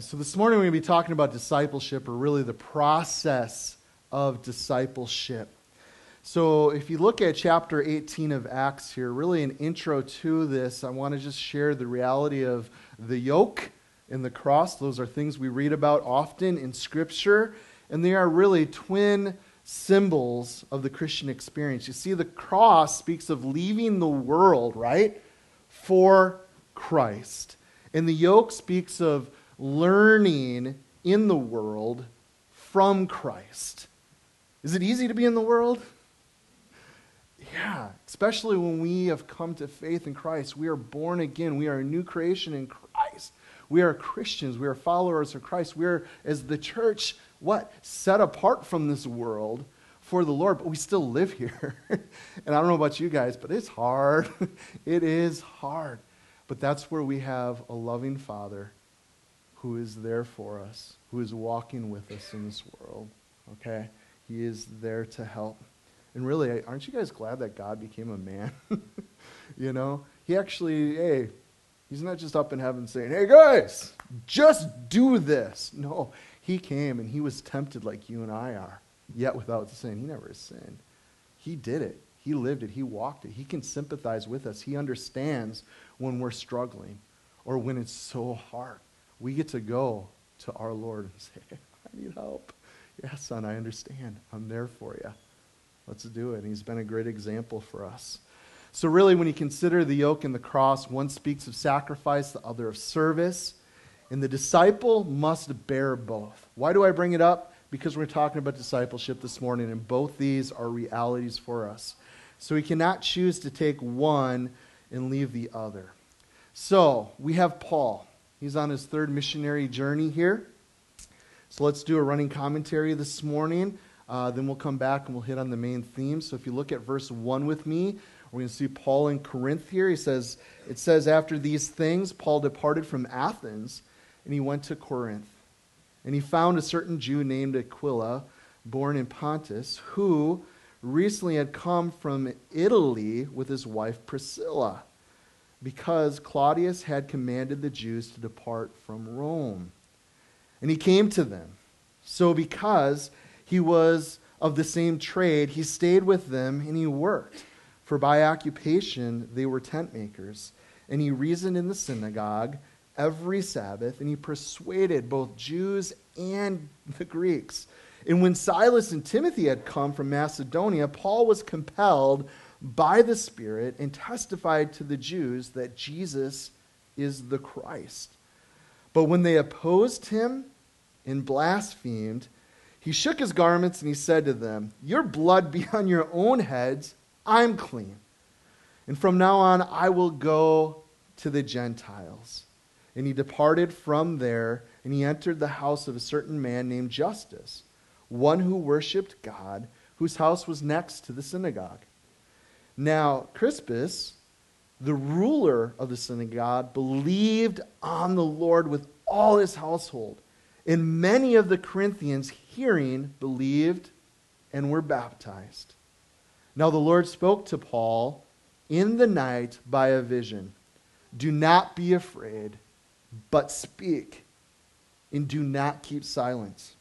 So, this morning we're going to be talking about discipleship, or really the process of discipleship. So, if you look at chapter 18 of Acts here, really an intro to this, I want to just share the reality of the yoke and the cross. Those are things we read about often in Scripture, and they are really twin symbols of the Christian experience. You see, the cross speaks of leaving the world, right, for Christ. And the yoke speaks of learning in the world from Christ. Is it easy to be in the world? Yeah, especially when we have come to faith in Christ. We are born again. We are a new creation in Christ. We are Christians. We are followers of Christ. We are, as the church, what? Set apart from this world for the Lord, but we still live here. and I don't know about you guys, but it's hard. it is hard. But that's where we have a loving Father who is there for us, who is walking with us in this world. Okay? He is there to help. And really, aren't you guys glad that God became a man? you know? He actually, hey, he's not just up in heaven saying, hey guys, just do this. No, he came and he was tempted like you and I are, yet without sin. He never sinned. He did it. He lived it. He walked it. He can sympathize with us. He understands when we're struggling or when it's so hard we get to go to our Lord and say, I need help. Yeah, son, I understand. I'm there for you. Let's do it. He's been a great example for us. So, really, when you consider the yoke and the cross, one speaks of sacrifice, the other of service. And the disciple must bear both. Why do I bring it up? Because we're talking about discipleship this morning, and both these are realities for us. So, we cannot choose to take one and leave the other. So, we have Paul. He's on his third missionary journey here. So let's do a running commentary this morning. Uh, then we'll come back and we'll hit on the main theme. So if you look at verse 1 with me, we're going to see Paul in Corinth here. He says, It says, After these things, Paul departed from Athens and he went to Corinth. And he found a certain Jew named Aquila, born in Pontus, who recently had come from Italy with his wife Priscilla because Claudius had commanded the Jews to depart from Rome. And he came to them. So, because he was of the same trade, he stayed with them and he worked. For by occupation they were tent makers. And he reasoned in the synagogue every Sabbath, and he persuaded both Jews and the Greeks. And when Silas and Timothy had come from Macedonia, Paul was compelled by the Spirit and testified to the Jews that Jesus is the Christ. But when they opposed him and blasphemed, he shook his garments and he said to them, Your blood be on your own heads. I'm clean. And from now on, I will go to the Gentiles. And he departed from there, and he entered the house of a certain man named Justus, one who worshiped God, whose house was next to the synagogue. Now, Crispus, the ruler of the synagogue, believed on the Lord with all his household. And many of the Corinthians, hearing, believed and were baptized. Now, the Lord spoke to Paul in the night by a vision Do not be afraid, but speak, and do not keep silence,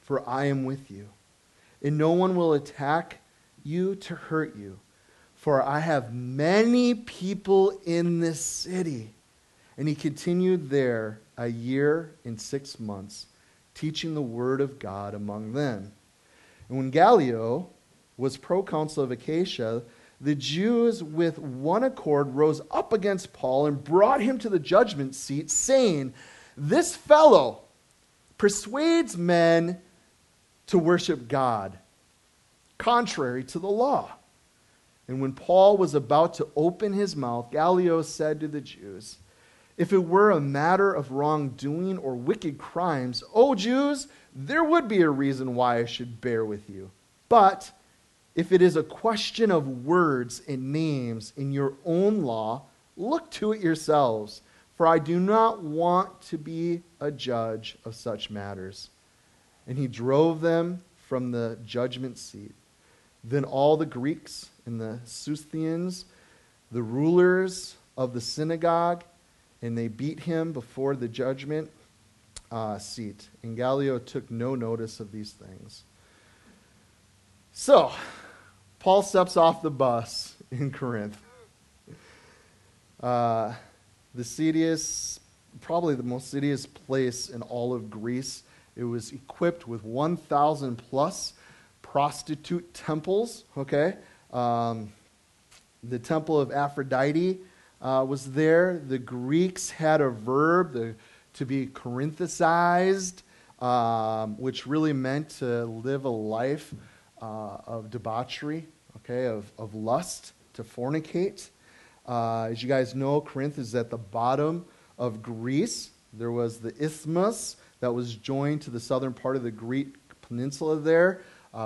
for I am with you. And no one will attack you to hurt you for I have many people in this city. And he continued there a year and six months, teaching the word of God among them. And when Gallio was proconsul of Achaia, the Jews with one accord rose up against Paul and brought him to the judgment seat, saying, This fellow persuades men to worship God, contrary to the law. And when Paul was about to open his mouth, Gallio said to the Jews, If it were a matter of wrongdoing or wicked crimes, O Jews, there would be a reason why I should bear with you. But if it is a question of words and names in your own law, look to it yourselves, for I do not want to be a judge of such matters. And he drove them from the judgment seat. Then all the Greeks and the Sosthenes, the rulers of the synagogue, and they beat him before the judgment uh, seat. And Gallio took no notice of these things. So, Paul steps off the bus in Corinth. Uh, the seediest, probably the most seediest place in all of Greece. It was equipped with 1,000 plus prostitute temples, okay? Um, the temple of Aphrodite uh, was there. The Greeks had a verb the, to be Corinthicized, um, which really meant to live a life uh, of debauchery, okay, of, of lust, to fornicate. Uh, as you guys know, Corinth is at the bottom of Greece. There was the isthmus that was joined to the southern part of the Greek peninsula there,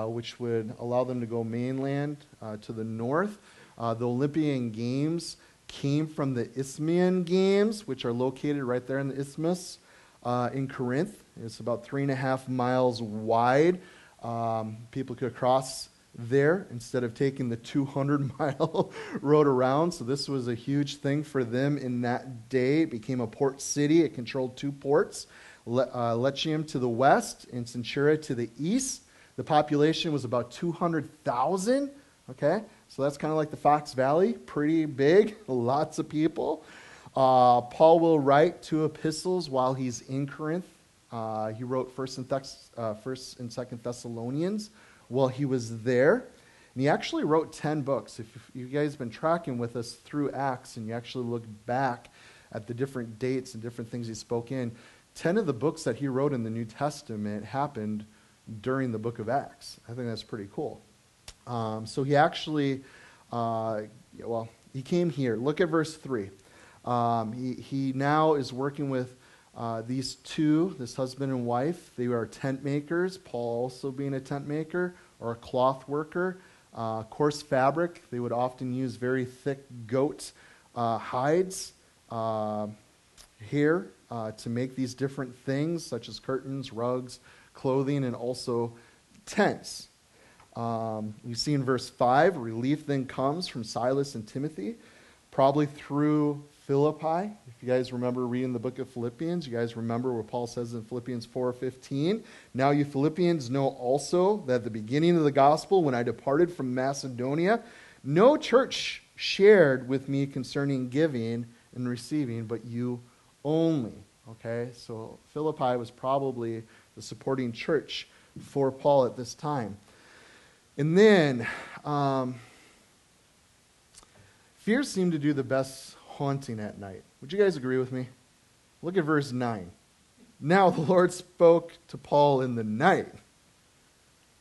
which would allow them to go mainland uh, to the north. Uh, the Olympian Games came from the Isthmian Games, which are located right there in the isthmus uh, in Corinth. It's about three and a half miles wide. Um, people could cross there instead of taking the 200 mile road around. So, this was a huge thing for them in that day. It became a port city, it controlled two ports Le- uh, Lechaeum to the west and Cenchrea to the east. The population was about 200,000. Okay, so that's kind of like the Fox Valley, pretty big, lots of people. Uh, Paul will write two epistles while he's in Corinth. Uh, he wrote First and, Thess- uh, First and Second Thessalonians while he was there, and he actually wrote ten books. If you guys have been tracking with us through Acts, and you actually look back at the different dates and different things he spoke in, ten of the books that he wrote in the New Testament happened during the book of Acts. I think that's pretty cool. Um, so he actually, uh, well, he came here. Look at verse 3. Um, he, he now is working with uh, these two, this husband and wife. They are tent makers, Paul also being a tent maker or a cloth worker. Uh, coarse fabric, they would often use very thick goat uh, hides uh, here uh, to make these different things, such as curtains, rugs, clothing, and also tents. Um, we see in verse 5, relief then comes from Silas and Timothy, probably through Philippi. If you guys remember reading the book of Philippians, you guys remember what Paul says in Philippians 4:15. Now you Philippians know also that at the beginning of the gospel, when I departed from Macedonia, no church shared with me concerning giving and receiving, but you only. Okay, so Philippi was probably the supporting church for Paul at this time. And then, um, fear seemed to do the best haunting at night. Would you guys agree with me? Look at verse 9. Now the Lord spoke to Paul in the night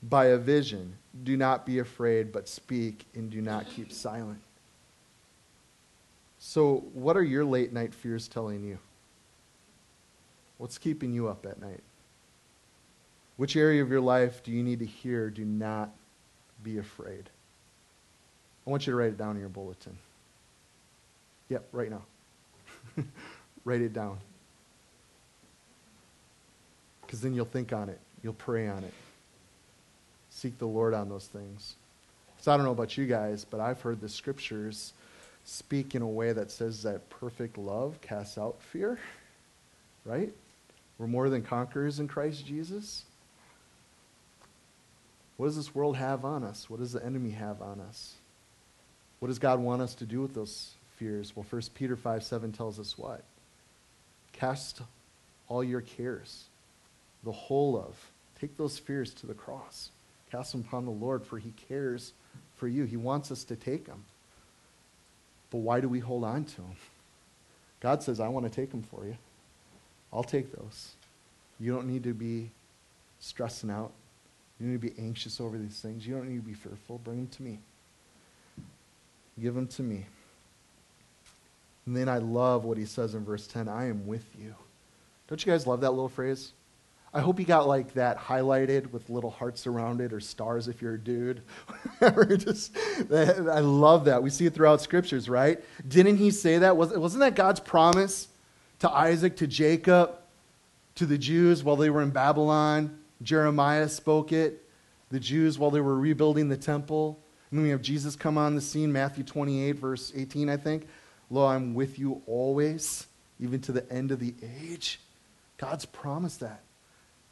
by a vision. Do not be afraid, but speak, and do not keep silent. So, what are your late night fears telling you? What's keeping you up at night? Which area of your life do you need to hear? Do not be afraid. I want you to write it down in your bulletin. Yep, right now. write it down. Because then you'll think on it, you'll pray on it. Seek the Lord on those things. So I don't know about you guys, but I've heard the scriptures speak in a way that says that perfect love casts out fear, right? We're more than conquerors in Christ Jesus. What does this world have on us? What does the enemy have on us? What does God want us to do with those fears? Well, 1 Peter 5 7 tells us what? Cast all your cares, the whole of. Take those fears to the cross. Cast them upon the Lord, for he cares for you. He wants us to take them. But why do we hold on to them? God says, I want to take them for you. I'll take those. You don't need to be stressing out. You need to be anxious over these things. You don't need to be fearful. Bring them to me. Give them to me. And then I love what he says in verse 10 I am with you. Don't you guys love that little phrase? I hope you got like that highlighted with little hearts around it or stars if you're a dude. Just, I love that. We see it throughout scriptures, right? Didn't he say that? Wasn't that God's promise to Isaac, to Jacob, to the Jews while they were in Babylon? Jeremiah spoke it. The Jews while they were rebuilding the temple. And then we have Jesus come on the scene, Matthew 28, verse 18, I think. Lo, I'm with you always, even to the end of the age. God's promised that.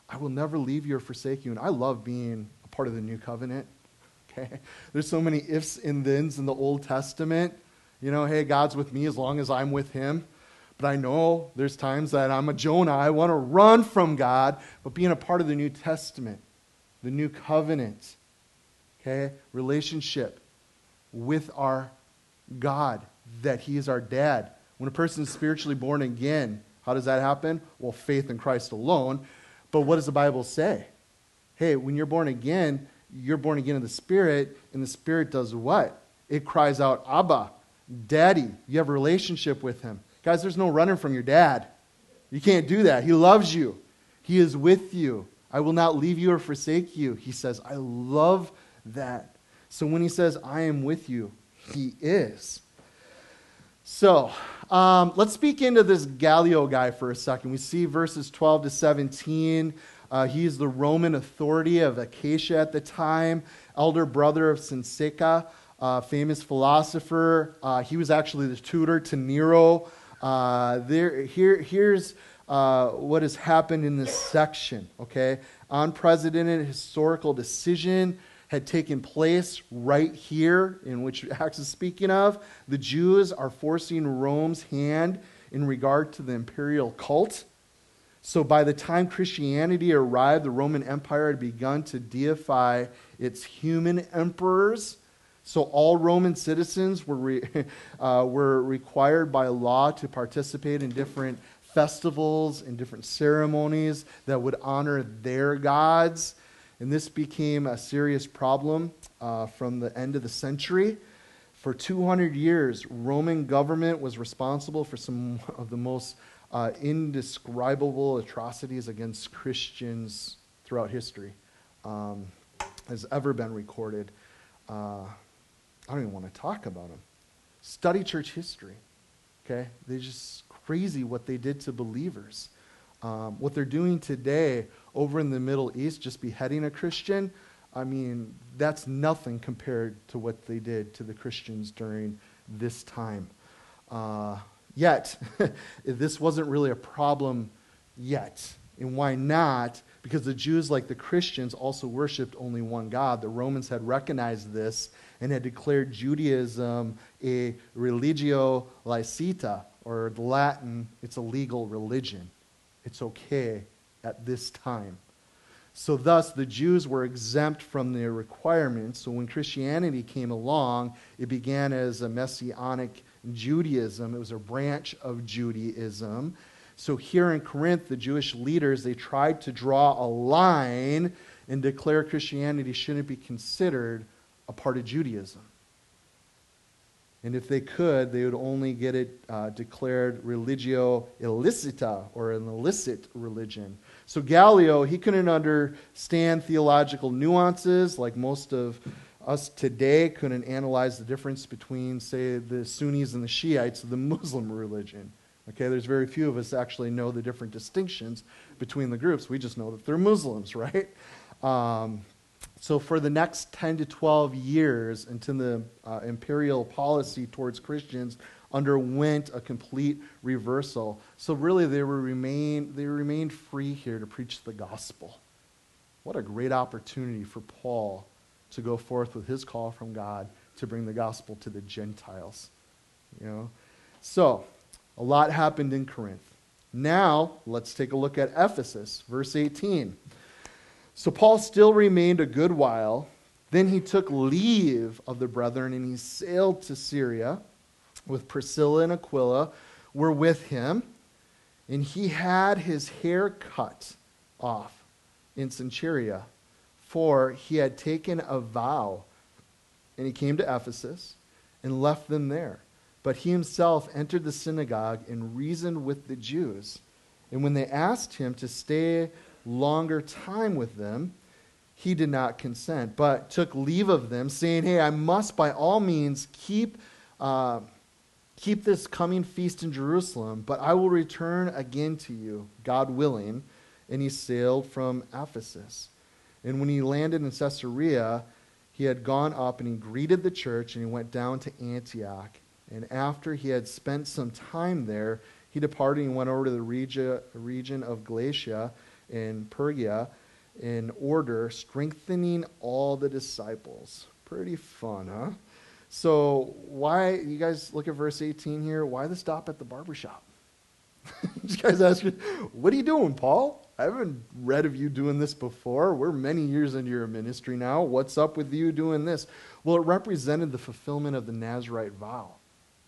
I will never leave you or forsake you. And I love being a part of the new covenant. Okay? There's so many ifs and thens in the Old Testament. You know, hey, God's with me as long as I'm with him. But I know there's times that I'm a Jonah. I want to run from God. But being a part of the New Testament, the new covenant, okay, relationship with our God, that He is our dad. When a person is spiritually born again, how does that happen? Well, faith in Christ alone. But what does the Bible say? Hey, when you're born again, you're born again in the Spirit, and the Spirit does what? It cries out, Abba, Daddy. You have a relationship with Him. Guys, there's no running from your dad. You can't do that. He loves you, He is with you. I will not leave you or forsake you. He says, I love that. So when He says, I am with you, He is. So um, let's speak into this Gallio guy for a second. We see verses 12 to 17. Uh, he's the Roman authority of Achaia at the time, elder brother of Seneca, uh, famous philosopher. Uh, he was actually the tutor to Nero. Uh, there, here, here's uh, what has happened in this section, okay? Unprecedented historical decision had taken place right here, in which Acts is speaking of. The Jews are forcing Rome's hand in regard to the imperial cult. So by the time Christianity arrived, the Roman Empire had begun to deify its human emperors. So all Roman citizens were, re, uh, were required by law to participate in different festivals and different ceremonies that would honor their gods. And this became a serious problem uh, from the end of the century. For 200 years, Roman government was responsible for some of the most uh, indescribable atrocities against Christians throughout history um, has ever been recorded. Uh, I don't even want to talk about them. Study church history. Okay, They're just crazy what they did to believers. Um, what they're doing today over in the Middle East, just beheading a Christian, I mean, that's nothing compared to what they did to the Christians during this time. Uh, yet, this wasn't really a problem yet. And why not? Because the Jews, like the Christians, also worshiped only one God. The Romans had recognized this and had declared Judaism a religio licita, or Latin, it's a legal religion. It's okay at this time. So, thus, the Jews were exempt from their requirements. So, when Christianity came along, it began as a messianic Judaism, it was a branch of Judaism. So, here in Corinth, the Jewish leaders, they tried to draw a line and declare Christianity shouldn't be considered a part of Judaism. And if they could, they would only get it uh, declared religio illicita, or an illicit religion. So Gallio, he couldn't understand theological nuances like most of us today couldn't analyze the difference between, say, the Sunnis and the Shiites of the Muslim religion. Okay, there's very few of us actually know the different distinctions between the groups. We just know that they're Muslims, right? Um, so, for the next 10 to 12 years until the uh, imperial policy towards Christians underwent a complete reversal. So, really, they, were remain, they remained free here to preach the gospel. What a great opportunity for Paul to go forth with his call from God to bring the gospel to the Gentiles. You know? So, a lot happened in Corinth. Now, let's take a look at Ephesus, verse 18. So Paul still remained a good while. Then he took leave of the brethren and he sailed to Syria with Priscilla and Aquila were with him. And he had his hair cut off in Cenchrea, for he had taken a vow. And he came to Ephesus and left them there. But he himself entered the synagogue and reasoned with the Jews. And when they asked him to stay longer time with them, he did not consent, but took leave of them, saying, Hey, I must by all means keep, uh, keep this coming feast in Jerusalem, but I will return again to you, God willing. And he sailed from Ephesus. And when he landed in Caesarea, he had gone up and he greeted the church and he went down to Antioch. And after he had spent some time there, he departed and went over to the region, of Galatia and Phrygia in order, strengthening all the disciples. Pretty fun, huh? So, why, you guys look at verse 18 here, why the stop at the barbershop? you guys ask, what are you doing, Paul? I haven't read of you doing this before. We're many years into your ministry now. What's up with you doing this? Well, it represented the fulfillment of the Nazarite vow.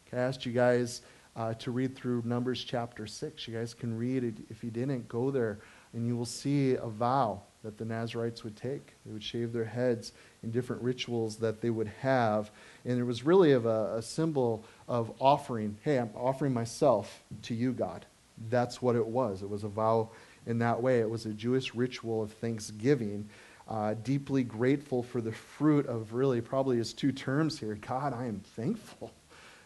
Okay, I asked you guys uh, to read through Numbers chapter 6. You guys can read it. If you didn't, go there and you will see a vow that the Nazarites would take. They would shave their heads in different rituals that they would have. And it was really of a, a symbol of offering. Hey, I'm offering myself to you, God. That's what it was. It was a vow in that way. It was a Jewish ritual of thanksgiving, uh, deeply grateful for the fruit of really probably his two terms here God, I am thankful,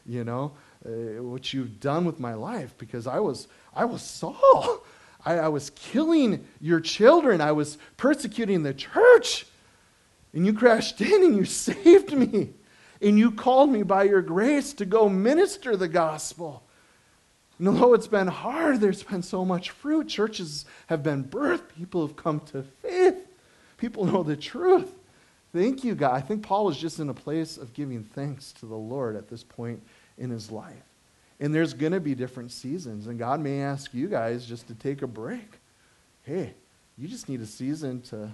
you know, uh, what you've done with my life because I was, I was Saul. I, I was killing your children. I was persecuting the church. And you crashed in and you saved me. And you called me by your grace to go minister the gospel. And although it's been hard, there's been so much fruit. Churches have been birthed. People have come to faith. People know the truth. Thank you, God. I think Paul was just in a place of giving thanks to the Lord at this point in his life. And there's going to be different seasons. And God may ask you guys just to take a break. Hey, you just need a season to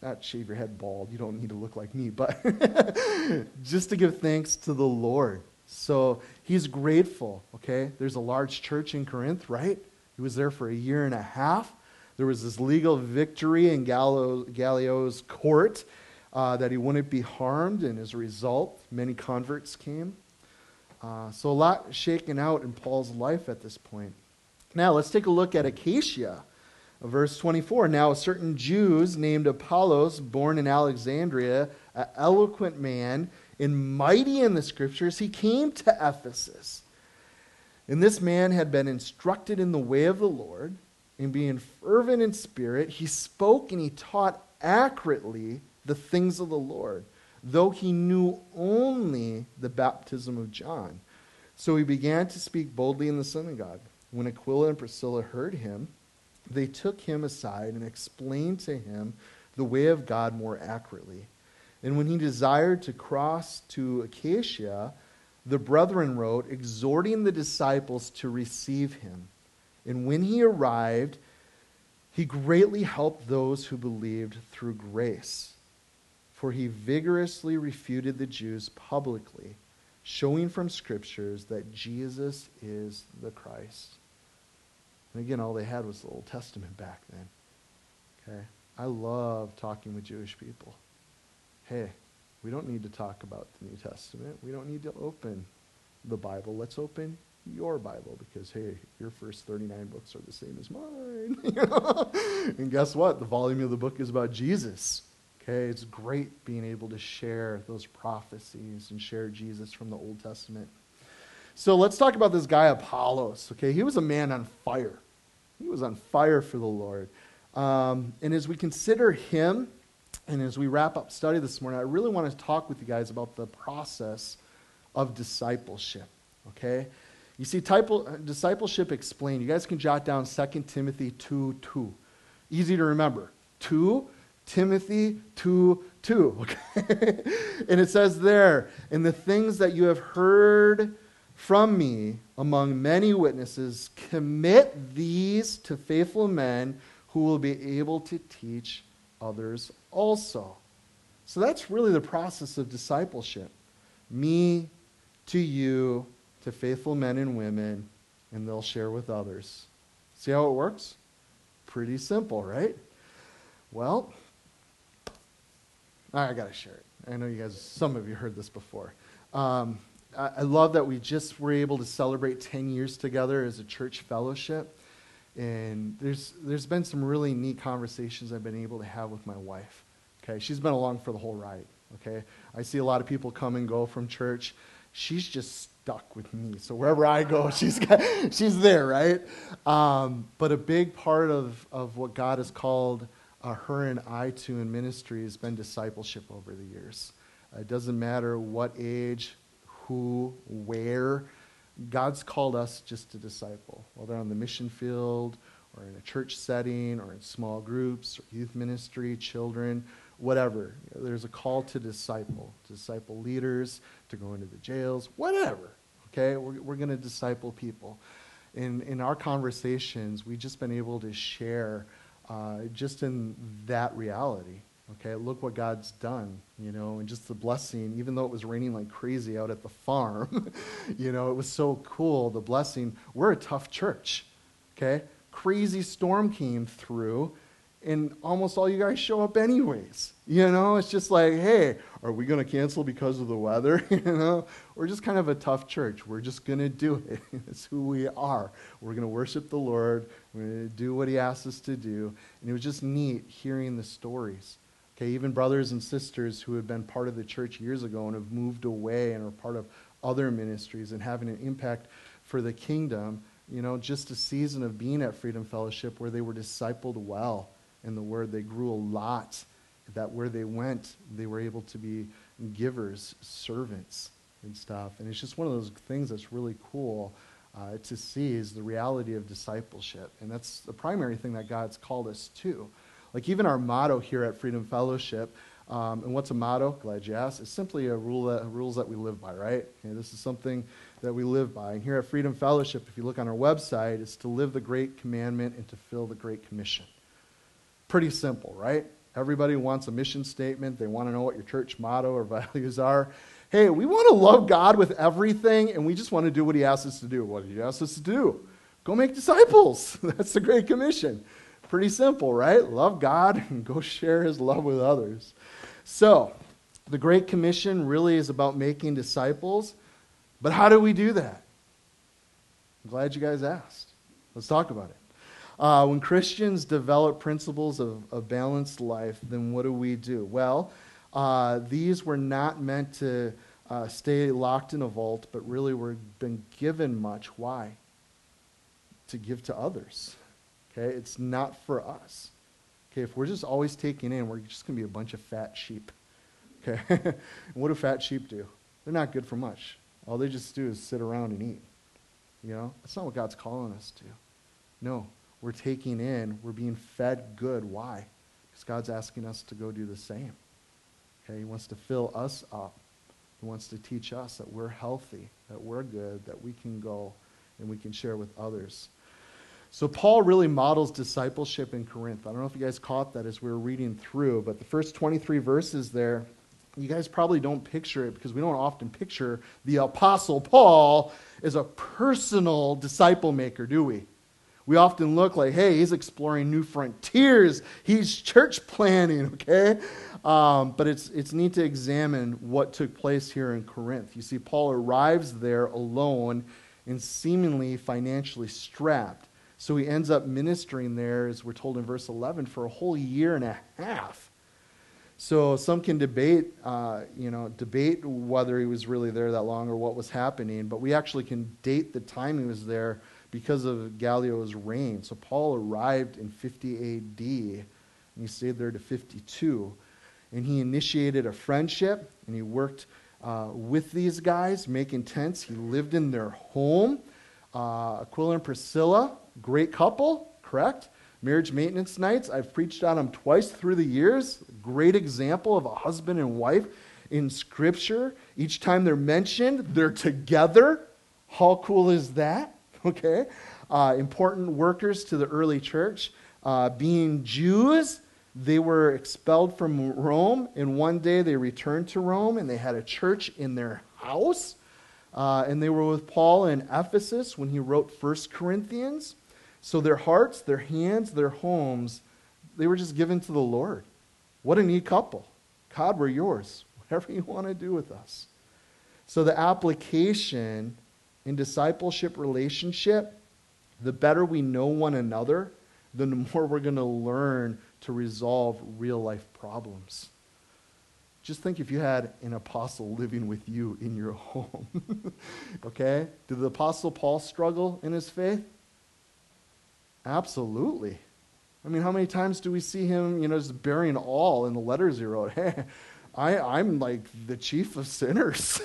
not shave your head bald. You don't need to look like me, but just to give thanks to the Lord. So he's grateful, okay? There's a large church in Corinth, right? He was there for a year and a half. There was this legal victory in Gallio's court uh, that he wouldn't be harmed, and as a result, many converts came. Uh, so a lot shaken out in Paul's life at this point. Now let's take a look at Achaia. Verse 24 Now, a certain Jews named Apollos, born in Alexandria, an eloquent man, and mighty in the scriptures, he came to Ephesus. And this man had been instructed in the way of the Lord, and being fervent in spirit, he spoke and he taught accurately the things of the Lord, though he knew only the baptism of John. So he began to speak boldly in the synagogue. When Aquila and Priscilla heard him, they took him aside and explained to him the way of God more accurately. And when he desired to cross to Achaia, the brethren wrote, exhorting the disciples to receive him. And when he arrived, he greatly helped those who believed through grace. For he vigorously refuted the Jews publicly, showing from scriptures that Jesus is the Christ. And again, all they had was the Old Testament back then. Okay? I love talking with Jewish people hey, we don't need to talk about the New Testament. We don't need to open the Bible. Let's open your Bible because, hey, your first 39 books are the same as mine. you know? And guess what? The volume of the book is about Jesus. Okay, it's great being able to share those prophecies and share Jesus from the Old Testament. So let's talk about this guy, Apollos. Okay, he was a man on fire. He was on fire for the Lord. Um, and as we consider him and as we wrap up study this morning, I really want to talk with you guys about the process of discipleship. Okay? You see, discipleship explained. You guys can jot down 2 Timothy 2 2. Easy to remember. 2 Timothy 2 2. Okay? and it says there, In the things that you have heard from me among many witnesses, commit these to faithful men who will be able to teach others also. So that's really the process of discipleship. Me to you, to faithful men and women, and they'll share with others. See how it works? Pretty simple, right? Well, I got to share it. I know you guys, some of you heard this before. Um, I, I love that we just were able to celebrate 10 years together as a church fellowship. And there's, there's been some really neat conversations I've been able to have with my wife. Okay, she's been along for the whole ride. Okay, I see a lot of people come and go from church. She's just stuck with me. So wherever I go, she's got, she's there, right? Um, but a big part of, of what God has called uh, her and I to in ministry has been discipleship over the years. Uh, it doesn't matter what age, who, where. God's called us just to disciple, whether on the mission field or in a church setting or in small groups or youth ministry, children, whatever. There's a call to disciple, to disciple leaders, to go into the jails, whatever. Okay? We're, we're going to disciple people. In, in our conversations, we've just been able to share uh, just in that reality. Okay, look what God's done, you know, and just the blessing, even though it was raining like crazy out at the farm, you know, it was so cool, the blessing. We're a tough church, okay? Crazy storm came through, and almost all you guys show up anyways. You know, it's just like, hey, are we going to cancel because of the weather? you know, we're just kind of a tough church. We're just going to do it. it's who we are. We're going to worship the Lord. We're going to do what He asks us to do. And it was just neat hearing the stories Okay, even brothers and sisters who had been part of the church years ago and have moved away and are part of other ministries and having an impact for the kingdom, you know, just a season of being at Freedom Fellowship where they were discipled well in the word. They grew a lot. That where they went, they were able to be givers, servants, and stuff. And it's just one of those things that's really cool uh, to see is the reality of discipleship. And that's the primary thing that God's called us to. Like even our motto here at Freedom Fellowship, um, and what's a motto? Glad you asked. It's simply a rule that, rules that we live by, right? Okay, this is something that we live by. And here at Freedom Fellowship, if you look on our website, it's to live the Great Commandment and to fill the Great Commission. Pretty simple, right? Everybody wants a mission statement. They want to know what your church motto or values are. Hey, we want to love God with everything, and we just want to do what He asks us to do. What did He ask us to do? Go make disciples. That's the Great Commission. Pretty simple, right? Love God and go share his love with others. So, the Great Commission really is about making disciples. But how do we do that? I'm glad you guys asked. Let's talk about it. Uh, when Christians develop principles of a balanced life, then what do we do? Well, uh, these were not meant to uh, stay locked in a vault, but really were been given much. Why? To give to others. Okay? It's not for us. Okay, if we're just always taking in, we're just going to be a bunch of fat sheep. Okay? what do fat sheep do? They're not good for much. All they just do is sit around and eat. You know? That's not what God's calling us to. No, we're taking in, we're being fed good. Why? Because God's asking us to go do the same. Okay? He wants to fill us up. He wants to teach us that we're healthy, that we're good, that we can go and we can share with others. So Paul really models discipleship in Corinth. I don't know if you guys caught that as we were reading through, but the first 23 verses there, you guys probably don't picture it because we don't often picture the apostle Paul as a personal disciple maker, do we? We often look like, hey, he's exploring new frontiers. He's church planning, okay? Um, but it's, it's neat to examine what took place here in Corinth. You see, Paul arrives there alone and seemingly financially strapped. So he ends up ministering there, as we're told in verse 11, for a whole year and a half. So some can debate, uh, you know, debate whether he was really there that long or what was happening, but we actually can date the time he was there because of Gallio's reign. So Paul arrived in 50 AD, and he stayed there to 52. And he initiated a friendship, and he worked uh, with these guys, making tents. He lived in their home. Uh, Aquila and Priscilla Great couple, correct? Marriage maintenance nights, I've preached on them twice through the years. Great example of a husband and wife in Scripture. Each time they're mentioned, they're together. How cool is that? Okay. Uh, important workers to the early church. Uh, being Jews, they were expelled from Rome, and one day they returned to Rome and they had a church in their house. Uh, and they were with Paul in Ephesus when he wrote First Corinthians. So their hearts, their hands, their homes, they were just given to the Lord. What a neat couple. God, we're yours. Whatever you want to do with us. So the application in discipleship relationship, the better we know one another, the more we're going to learn to resolve real life problems. Just think if you had an apostle living with you in your home. okay? Did the apostle Paul struggle in his faith? Absolutely. I mean, how many times do we see him, you know, just bearing all in the letters he wrote? Hey, I, I'm like the chief of sinners.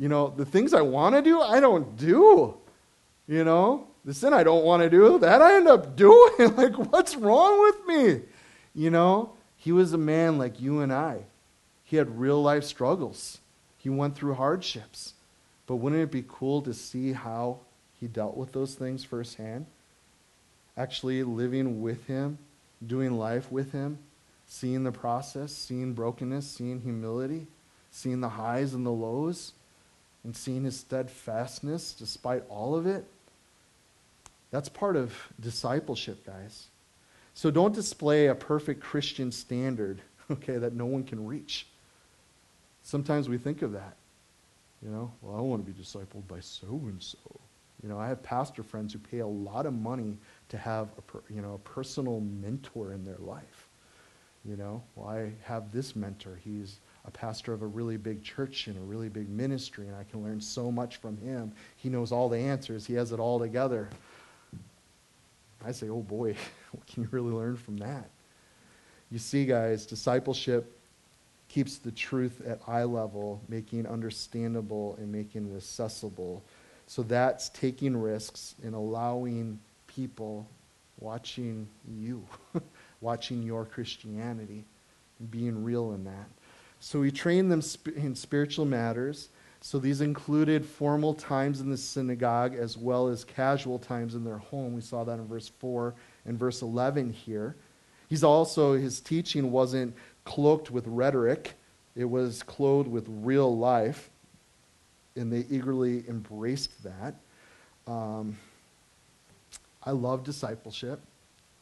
You know, the things I want to do, I don't do. You know, the sin I don't want to do, that I end up doing. like, what's wrong with me? You know, he was a man like you and I. He had real life struggles, he went through hardships. But wouldn't it be cool to see how he dealt with those things firsthand? Actually, living with him, doing life with him, seeing the process, seeing brokenness, seeing humility, seeing the highs and the lows, and seeing his steadfastness despite all of it. That's part of discipleship, guys. So don't display a perfect Christian standard, okay, that no one can reach. Sometimes we think of that. You know, well, I want to be discipled by so and so. You know, I have pastor friends who pay a lot of money to have a, per, you know, a personal mentor in their life. You know, well, I have this mentor. He's a pastor of a really big church and a really big ministry, and I can learn so much from him. He knows all the answers, he has it all together. I say, oh boy, what can you really learn from that? You see, guys, discipleship keeps the truth at eye level, making it understandable and making it accessible. So that's taking risks and allowing people watching you, watching your Christianity, and being real in that. So he trained them in spiritual matters. So these included formal times in the synagogue as well as casual times in their home. We saw that in verse 4 and verse 11 here. He's also, his teaching wasn't cloaked with rhetoric, it was clothed with real life, and they eagerly embraced that. Um, I love discipleship,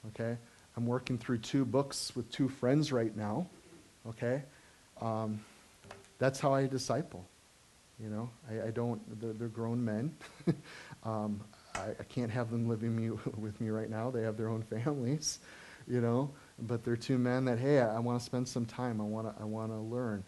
okay? I'm working through two books with two friends right now, okay? Um, that's how I disciple. You know, I, I don't, they're, they're, grown men. um, I, I, can't have them living me, with me right now. They have their own families, you know, but they're two men that, hey, I, I want to spend some time. I want to I wanna learn.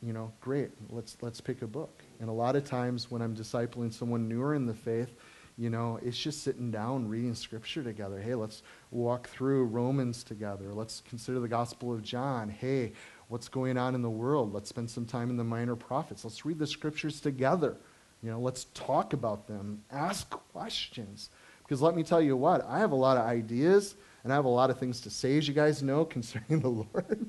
You know, great, let's, let's pick a book. And a lot of times when I'm discipling someone newer in the faith, you know, it's just sitting down reading scripture together. Hey, let's walk through Romans together. Let's consider the Gospel of John. Hey, what's going on in the world. Let's spend some time in the minor prophets. Let's read the scriptures together. You know, let's talk about them, ask questions. Because let me tell you what, I have a lot of ideas and I have a lot of things to say, as you guys know, concerning the Lord.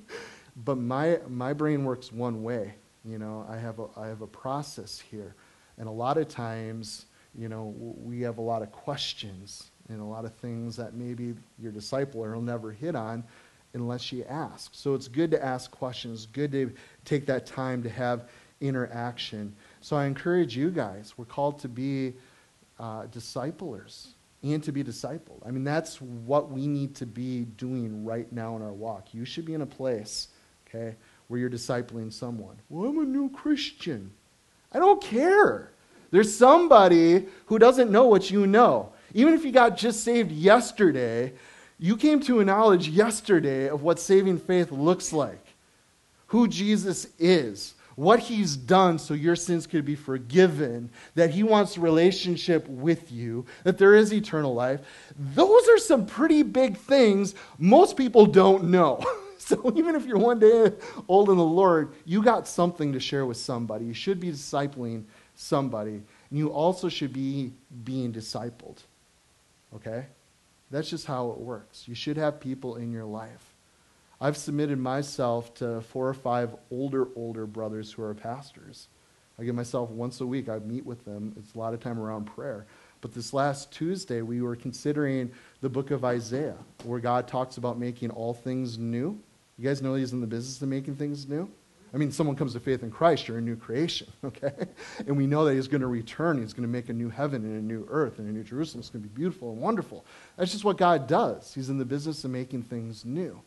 but my, my brain works one way. You know, I have, a, I have a process here. And a lot of times, you know, we have a lot of questions and a lot of things that maybe your disciple or will never hit on unless you ask. So it's good to ask questions, good to take that time to have interaction. So I encourage you guys, we're called to be uh, disciplers and to be discipled. I mean, that's what we need to be doing right now in our walk. You should be in a place, okay, where you're discipling someone. Well, I'm a new Christian. I don't care. There's somebody who doesn't know what you know. Even if you got just saved yesterday, you came to a knowledge yesterday of what saving faith looks like, who Jesus is, what he's done so your sins could be forgiven, that he wants a relationship with you, that there is eternal life. Those are some pretty big things most people don't know. so even if you're one day old in the Lord, you got something to share with somebody. You should be discipling somebody. And you also should be being discipled. Okay? That's just how it works. You should have people in your life. I've submitted myself to four or five older, older brothers who are pastors. I give myself once a week, I meet with them. It's a lot of time around prayer. But this last Tuesday, we were considering the book of Isaiah, where God talks about making all things new. You guys know He's in the business of making things new? I mean, someone comes to faith in Christ, you're a new creation, okay? And we know that he's going to return. He's going to make a new heaven and a new earth and a new Jerusalem. It's going to be beautiful and wonderful. That's just what God does. He's in the business of making things new.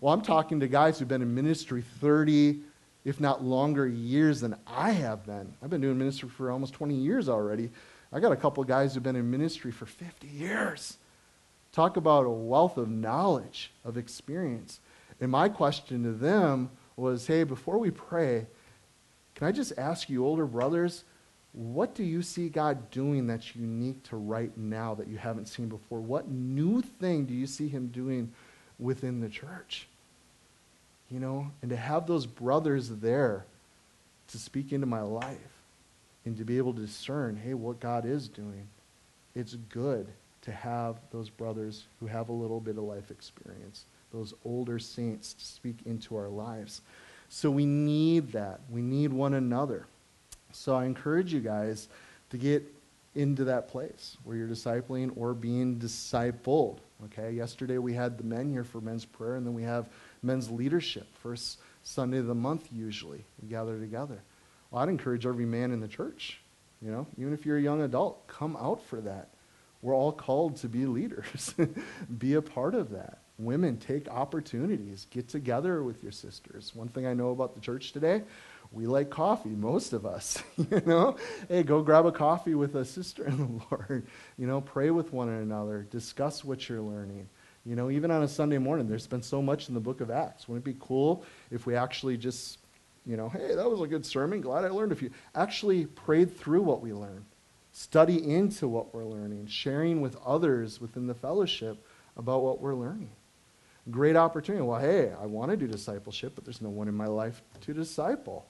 Well, I'm talking to guys who've been in ministry 30, if not longer, years than I have been. I've been doing ministry for almost 20 years already. I got a couple guys who've been in ministry for 50 years. Talk about a wealth of knowledge, of experience. And my question to them was hey, before we pray, can I just ask you, older brothers, what do you see God doing that's unique to right now that you haven't seen before? What new thing do you see Him doing within the church? You know, and to have those brothers there to speak into my life and to be able to discern, hey, what God is doing. It's good to have those brothers who have a little bit of life experience, those older saints to speak into our lives. So we need that. We need one another. So I encourage you guys to get into that place where you're discipling or being discipled. Okay, yesterday we had the men here for men's prayer, and then we have men's leadership. First Sunday of the month, usually, we gather together. Well, I'd encourage every man in the church, you know, even if you're a young adult, come out for that. We're all called to be leaders, be a part of that. Women, take opportunities, get together with your sisters. One thing I know about the church today, we like coffee, most of us. you know, hey, go grab a coffee with a sister in the Lord. You know, pray with one another, discuss what you're learning. You know, even on a Sunday morning, there's been so much in the book of Acts. Wouldn't it be cool if we actually just, you know, hey, that was a good sermon. Glad I learned a few. Actually prayed through what we learned, study into what we're learning, sharing with others within the fellowship about what we're learning. Great opportunity. Well, hey, I want to do discipleship, but there's no one in my life to disciple.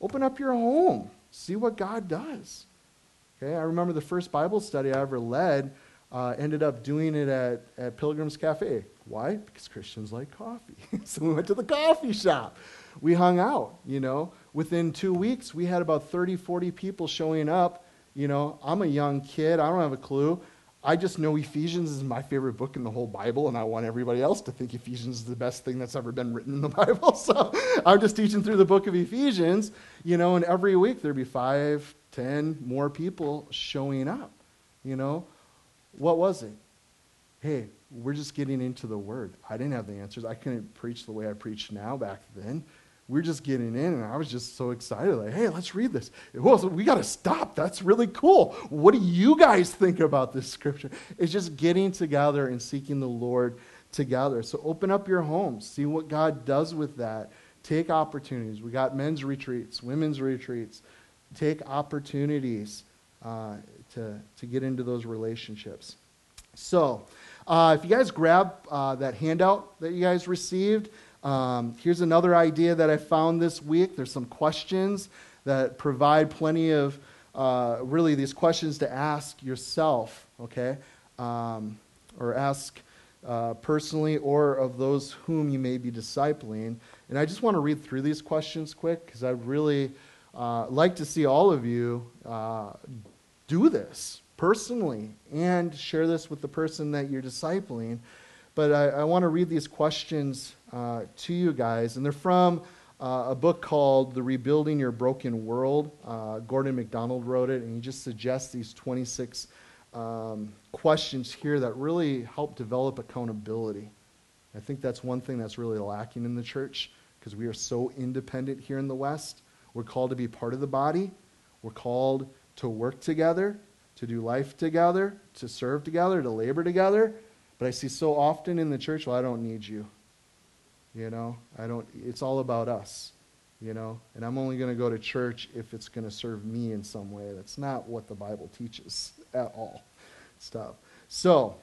Open up your home. See what God does. Okay, I remember the first Bible study I ever led uh, ended up doing it at, at Pilgrim's Cafe. Why? Because Christians like coffee. so we went to the coffee shop. We hung out, you know. Within two weeks, we had about 30, 40 people showing up. You know, I'm a young kid. I don't have a clue. I just know Ephesians is my favorite book in the whole Bible, and I want everybody else to think Ephesians is the best thing that's ever been written in the Bible. So I'm just teaching through the book of Ephesians, you know, and every week there'd be five, ten more people showing up. You know, what was it? Hey, we're just getting into the Word. I didn't have the answers. I couldn't preach the way I preach now back then we're just getting in, and I was just so excited. Like, hey, let's read this. Well, we got to stop. That's really cool. What do you guys think about this scripture? It's just getting together and seeking the Lord together. So open up your homes, see what God does with that. Take opportunities. We got men's retreats, women's retreats. Take opportunities uh, to, to get into those relationships. So, uh, if you guys grab uh, that handout that you guys received, um, here's another idea that I found this week. There's some questions that provide plenty of uh, really these questions to ask yourself, okay? Um, or ask uh, personally or of those whom you may be discipling. And I just want to read through these questions quick because I'd really uh, like to see all of you uh, do this personally and share this with the person that you're discipling. But I, I want to read these questions uh, to you guys, and they're from uh, a book called The Rebuilding Your Broken World. Uh, Gordon MacDonald wrote it, and he just suggests these 26 um, questions here that really help develop accountability. I think that's one thing that's really lacking in the church because we are so independent here in the West. We're called to be part of the body, we're called to work together, to do life together, to serve together, to labor together. But I see so often in the church, well, I don't need you. You know, I don't, it's all about us, you know, and I'm only going to go to church if it's going to serve me in some way. That's not what the Bible teaches at all. Stuff. So,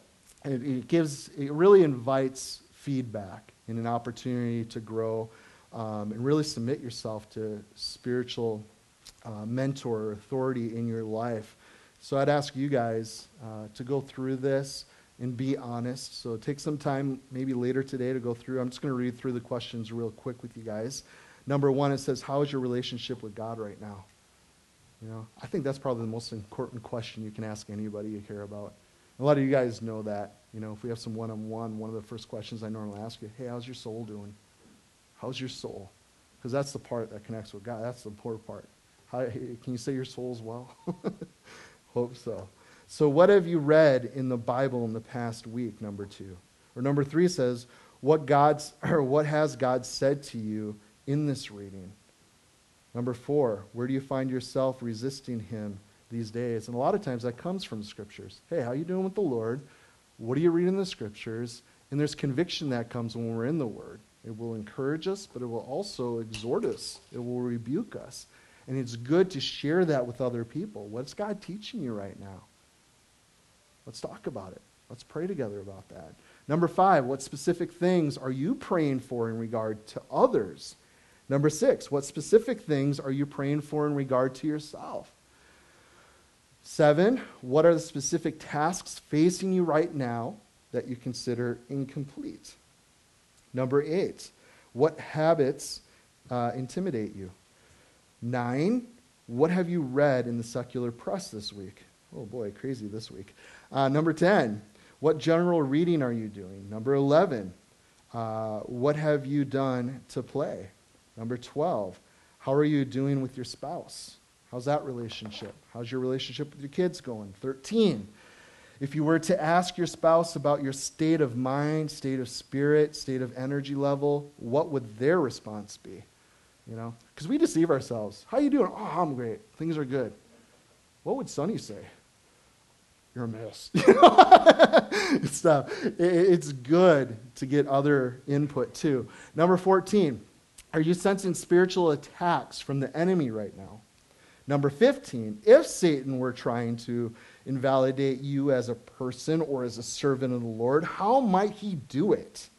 it, it gives, it really invites feedback and an opportunity to grow um, and really submit yourself to spiritual uh, mentor or authority in your life. So I'd ask you guys uh, to go through this and be honest. So take some time, maybe later today, to go through. I'm just going to read through the questions real quick with you guys. Number one, it says, How is your relationship with God right now? You know, I think that's probably the most important question you can ask anybody you care about. A lot of you guys know that. You know, if we have some one on one, one of the first questions I normally ask you, Hey, how's your soul doing? How's your soul? Because that's the part that connects with God. That's the important part. How, can you say your soul's well? Hope so. So, what have you read in the Bible in the past week? Number two. Or number three says, what, God's, or what has God said to you in this reading? Number four, where do you find yourself resisting Him these days? And a lot of times that comes from Scriptures. Hey, how are you doing with the Lord? What are you reading in the Scriptures? And there's conviction that comes when we're in the Word. It will encourage us, but it will also exhort us. It will rebuke us. And it's good to share that with other people. What's God teaching you right now? Let's talk about it. Let's pray together about that. Number five, what specific things are you praying for in regard to others? Number six, what specific things are you praying for in regard to yourself? Seven, what are the specific tasks facing you right now that you consider incomplete? Number eight, what habits uh, intimidate you? Nine, what have you read in the secular press this week? Oh boy, crazy this week. Uh, number 10, what general reading are you doing? Number 11, uh, what have you done to play? Number 12, how are you doing with your spouse? How's that relationship? How's your relationship with your kids going? 13. If you were to ask your spouse about your state of mind, state of spirit, state of energy level, what would their response be? You know, because we deceive ourselves. How you doing? Oh, I'm great. Things are good. What would Sonny say? You're a mess. Stuff. It's good to get other input too. Number 14. Are you sensing spiritual attacks from the enemy right now? Number 15, if Satan were trying to invalidate you as a person or as a servant of the Lord, how might he do it?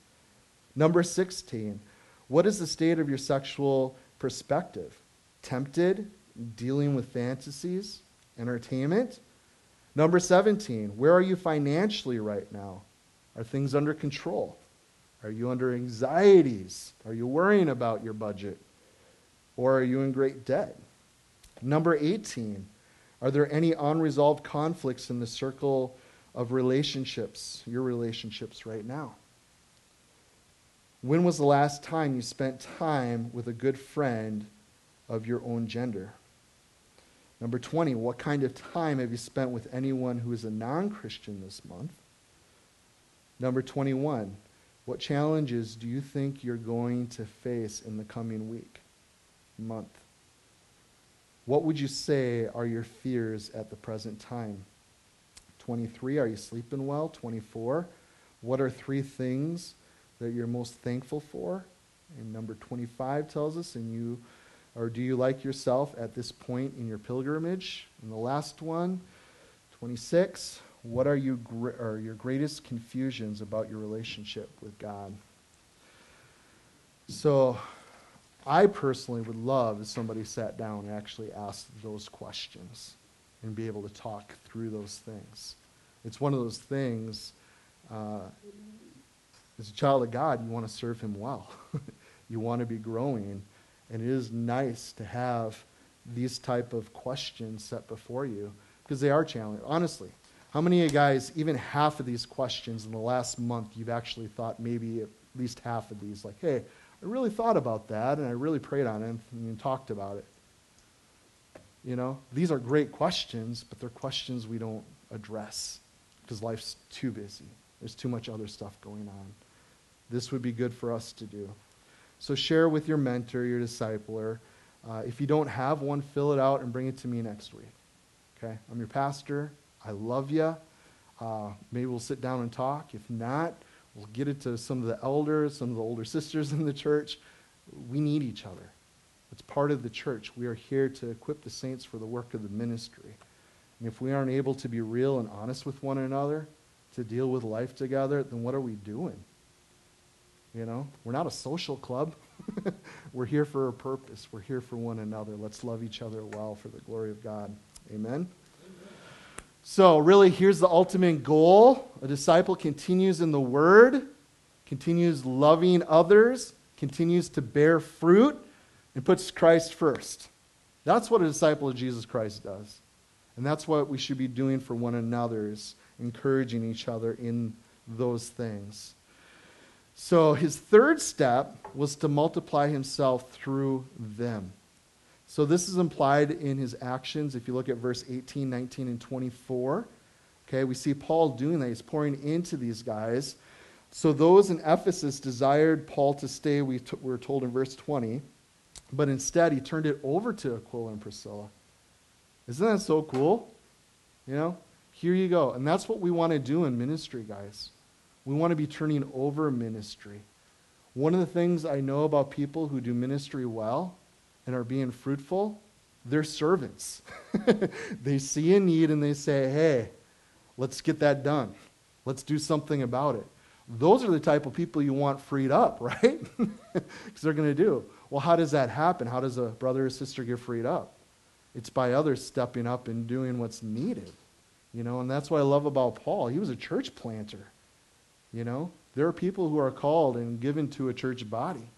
Number 16, what is the state of your sexual perspective? Tempted, dealing with fantasies, entertainment? Number 17, where are you financially right now? Are things under control? Are you under anxieties? Are you worrying about your budget? Or are you in great debt? Number 18, are there any unresolved conflicts in the circle of relationships, your relationships right now? When was the last time you spent time with a good friend of your own gender? Number 20, what kind of time have you spent with anyone who is a non Christian this month? Number 21, what challenges do you think you're going to face in the coming week, month? What would you say are your fears at the present time? 23, are you sleeping well? 24, what are three things that you're most thankful for? And number 25 tells us, and you, or do you like yourself at this point in your pilgrimage? And the last one, 26, what are, you, are your greatest confusions about your relationship with God? So, I personally would love if somebody sat down and actually asked those questions and be able to talk through those things. It's one of those things, uh, as a child of God, you want to serve Him well. you want to be growing. And it is nice to have these type of questions set before you because they are challenging. Honestly, how many of you guys, even half of these questions in the last month, you've actually thought maybe at least half of these, like, hey, I really thought about that and I really prayed on it and talked about it. You know, these are great questions, but they're questions we don't address because life's too busy. There's too much other stuff going on. This would be good for us to do. So share with your mentor, your discipler. Uh, if you don't have one, fill it out and bring it to me next week. Okay? I'm your pastor. I love you. Uh, maybe we'll sit down and talk. If not, We'll get it to some of the elders, some of the older sisters in the church. We need each other. It's part of the church. We are here to equip the saints for the work of the ministry. And if we aren't able to be real and honest with one another, to deal with life together, then what are we doing? You know, we're not a social club. we're here for a purpose. We're here for one another. Let's love each other well for the glory of God. Amen. So, really, here's the ultimate goal a disciple continues in the Word, continues loving others, continues to bear fruit, and puts Christ first. That's what a disciple of Jesus Christ does. And that's what we should be doing for one another, is encouraging each other in those things. So, his third step was to multiply himself through them. So this is implied in his actions. If you look at verse 18, 19, and 24, okay, we see Paul doing that. He's pouring into these guys. So those in Ephesus desired Paul to stay, we t- we're told in verse 20, but instead he turned it over to Aquila and Priscilla. Isn't that so cool? You know, here you go. And that's what we want to do in ministry, guys. We want to be turning over ministry. One of the things I know about people who do ministry well and are being fruitful, they're servants. they see a need and they say, hey, let's get that done. Let's do something about it. Those are the type of people you want freed up, right? Because they're going to do. Well, how does that happen? How does a brother or sister get freed up? It's by others stepping up and doing what's needed. You know, and that's what I love about Paul. He was a church planter. You know, there are people who are called and given to a church body.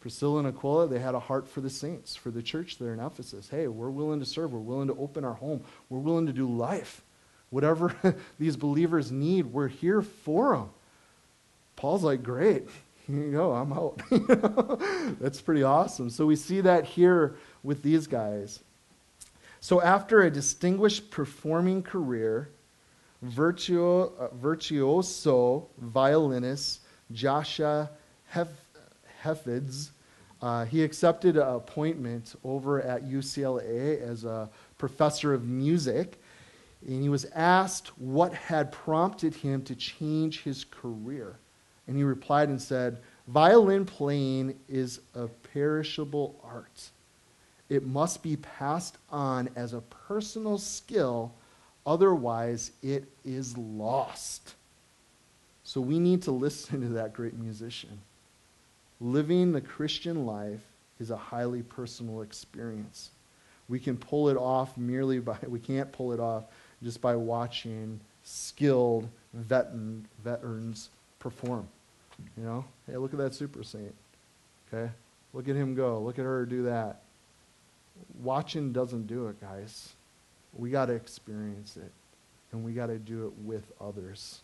Priscilla and Aquila, they had a heart for the saints, for the church there in Ephesus. Hey, we're willing to serve. We're willing to open our home. We're willing to do life. Whatever these believers need, we're here for them. Paul's like, great. Here you go. I'm out. That's pretty awesome. So we see that here with these guys. So after a distinguished performing career, virtuo, uh, virtuoso violinist Joshua Hef, Heifetz, uh, he accepted an appointment over at UCLA as a professor of music, and he was asked what had prompted him to change his career. And he replied and said, Violin playing is a perishable art. It must be passed on as a personal skill, otherwise, it is lost. So we need to listen to that great musician. Living the Christian life is a highly personal experience. We can pull it off merely by, we can't pull it off just by watching skilled veteran, veterans perform. You know, hey, look at that super saint. Okay? Look at him go. Look at her do that. Watching doesn't do it, guys. We got to experience it, and we got to do it with others.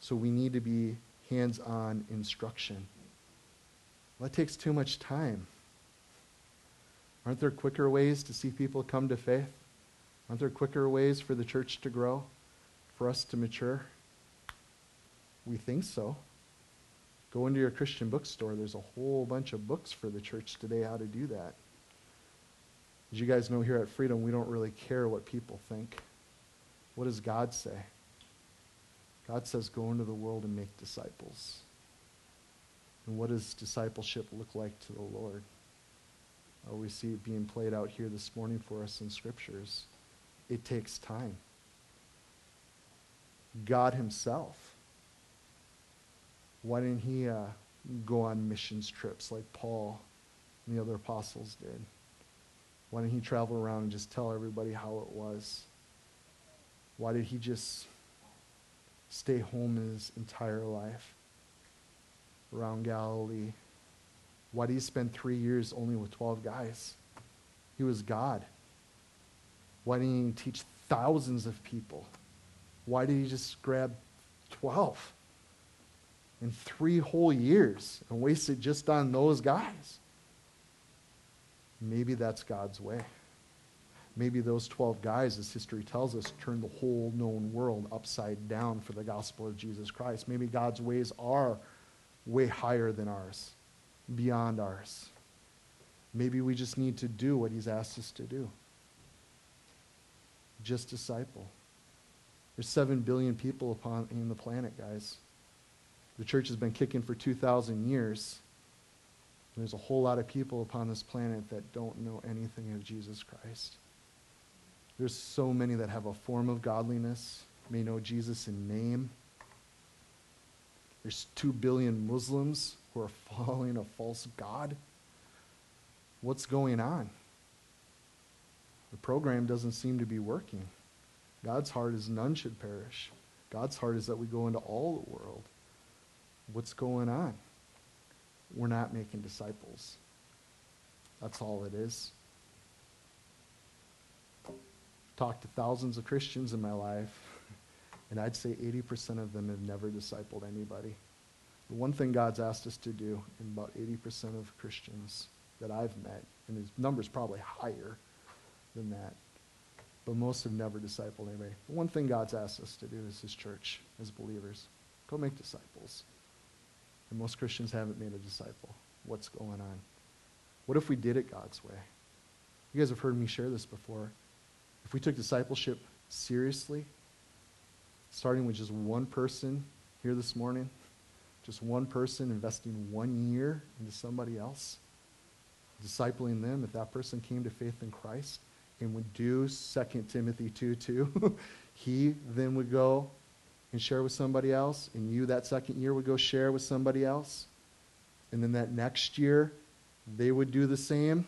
So we need to be hands on instruction. Well, That takes too much time. Aren't there quicker ways to see people come to faith? Aren't there quicker ways for the church to grow, for us to mature? We think so. Go into your Christian bookstore. There's a whole bunch of books for the church today how to do that. As you guys know here at Freedom, we don't really care what people think. What does God say? God says, go into the world and make disciples. And what does discipleship look like to the Lord? Oh, we see it being played out here this morning for us in scriptures. It takes time. God Himself. Why didn't He uh, go on missions trips like Paul and the other apostles did? Why didn't He travel around and just tell everybody how it was? Why did He just stay home his entire life? around Galilee. Why did he spend three years only with 12 guys? He was God. Why didn't he teach thousands of people? Why did he just grab 12 in three whole years and waste it just on those guys? Maybe that's God's way. Maybe those 12 guys, as history tells us, turned the whole known world upside down for the gospel of Jesus Christ. Maybe God's ways are way higher than ours, beyond ours. Maybe we just need to do what he's asked us to do. Just disciple. There's 7 billion people upon in the planet, guys. The church has been kicking for 2,000 years. There's a whole lot of people upon this planet that don't know anything of Jesus Christ. There's so many that have a form of godliness, may know Jesus in name, there's 2 billion Muslims who are following a false God. What's going on? The program doesn't seem to be working. God's heart is none should perish. God's heart is that we go into all the world. What's going on? We're not making disciples. That's all it is. Talked to thousands of Christians in my life. And I'd say 80% of them have never discipled anybody. The one thing God's asked us to do in about 80% of Christians that I've met, and his number's probably higher than that, but most have never discipled anybody. The one thing God's asked us to do as his church, as believers, go make disciples. And most Christians haven't made a disciple. What's going on? What if we did it God's way? You guys have heard me share this before. If we took discipleship seriously, starting with just one person here this morning, just one person investing one year into somebody else, discipling them, if that person came to faith in Christ and would do 2 Timothy 2 2, he then would go and share with somebody else, and you that second year would go share with somebody else, and then that next year they would do the same.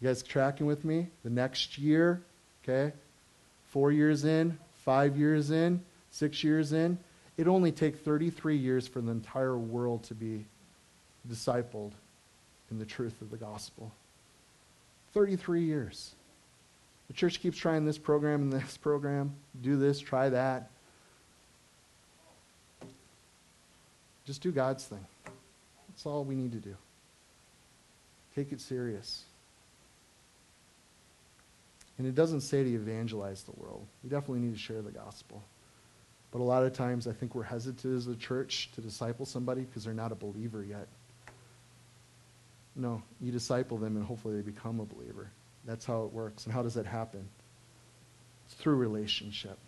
You guys tracking with me? The next year, okay? Four years in, five years in, six years in. It only takes 33 years for the entire world to be discipled in the truth of the gospel. 33 years. The church keeps trying this program and this program, do this, try that. Just do God's thing. That's all we need to do. Take it serious. And it doesn't say to evangelize the world. We definitely need to share the gospel. But a lot of times I think we're hesitant as a church to disciple somebody because they're not a believer yet. No, you disciple them and hopefully they become a believer. That's how it works. And how does that happen? It's through relationship.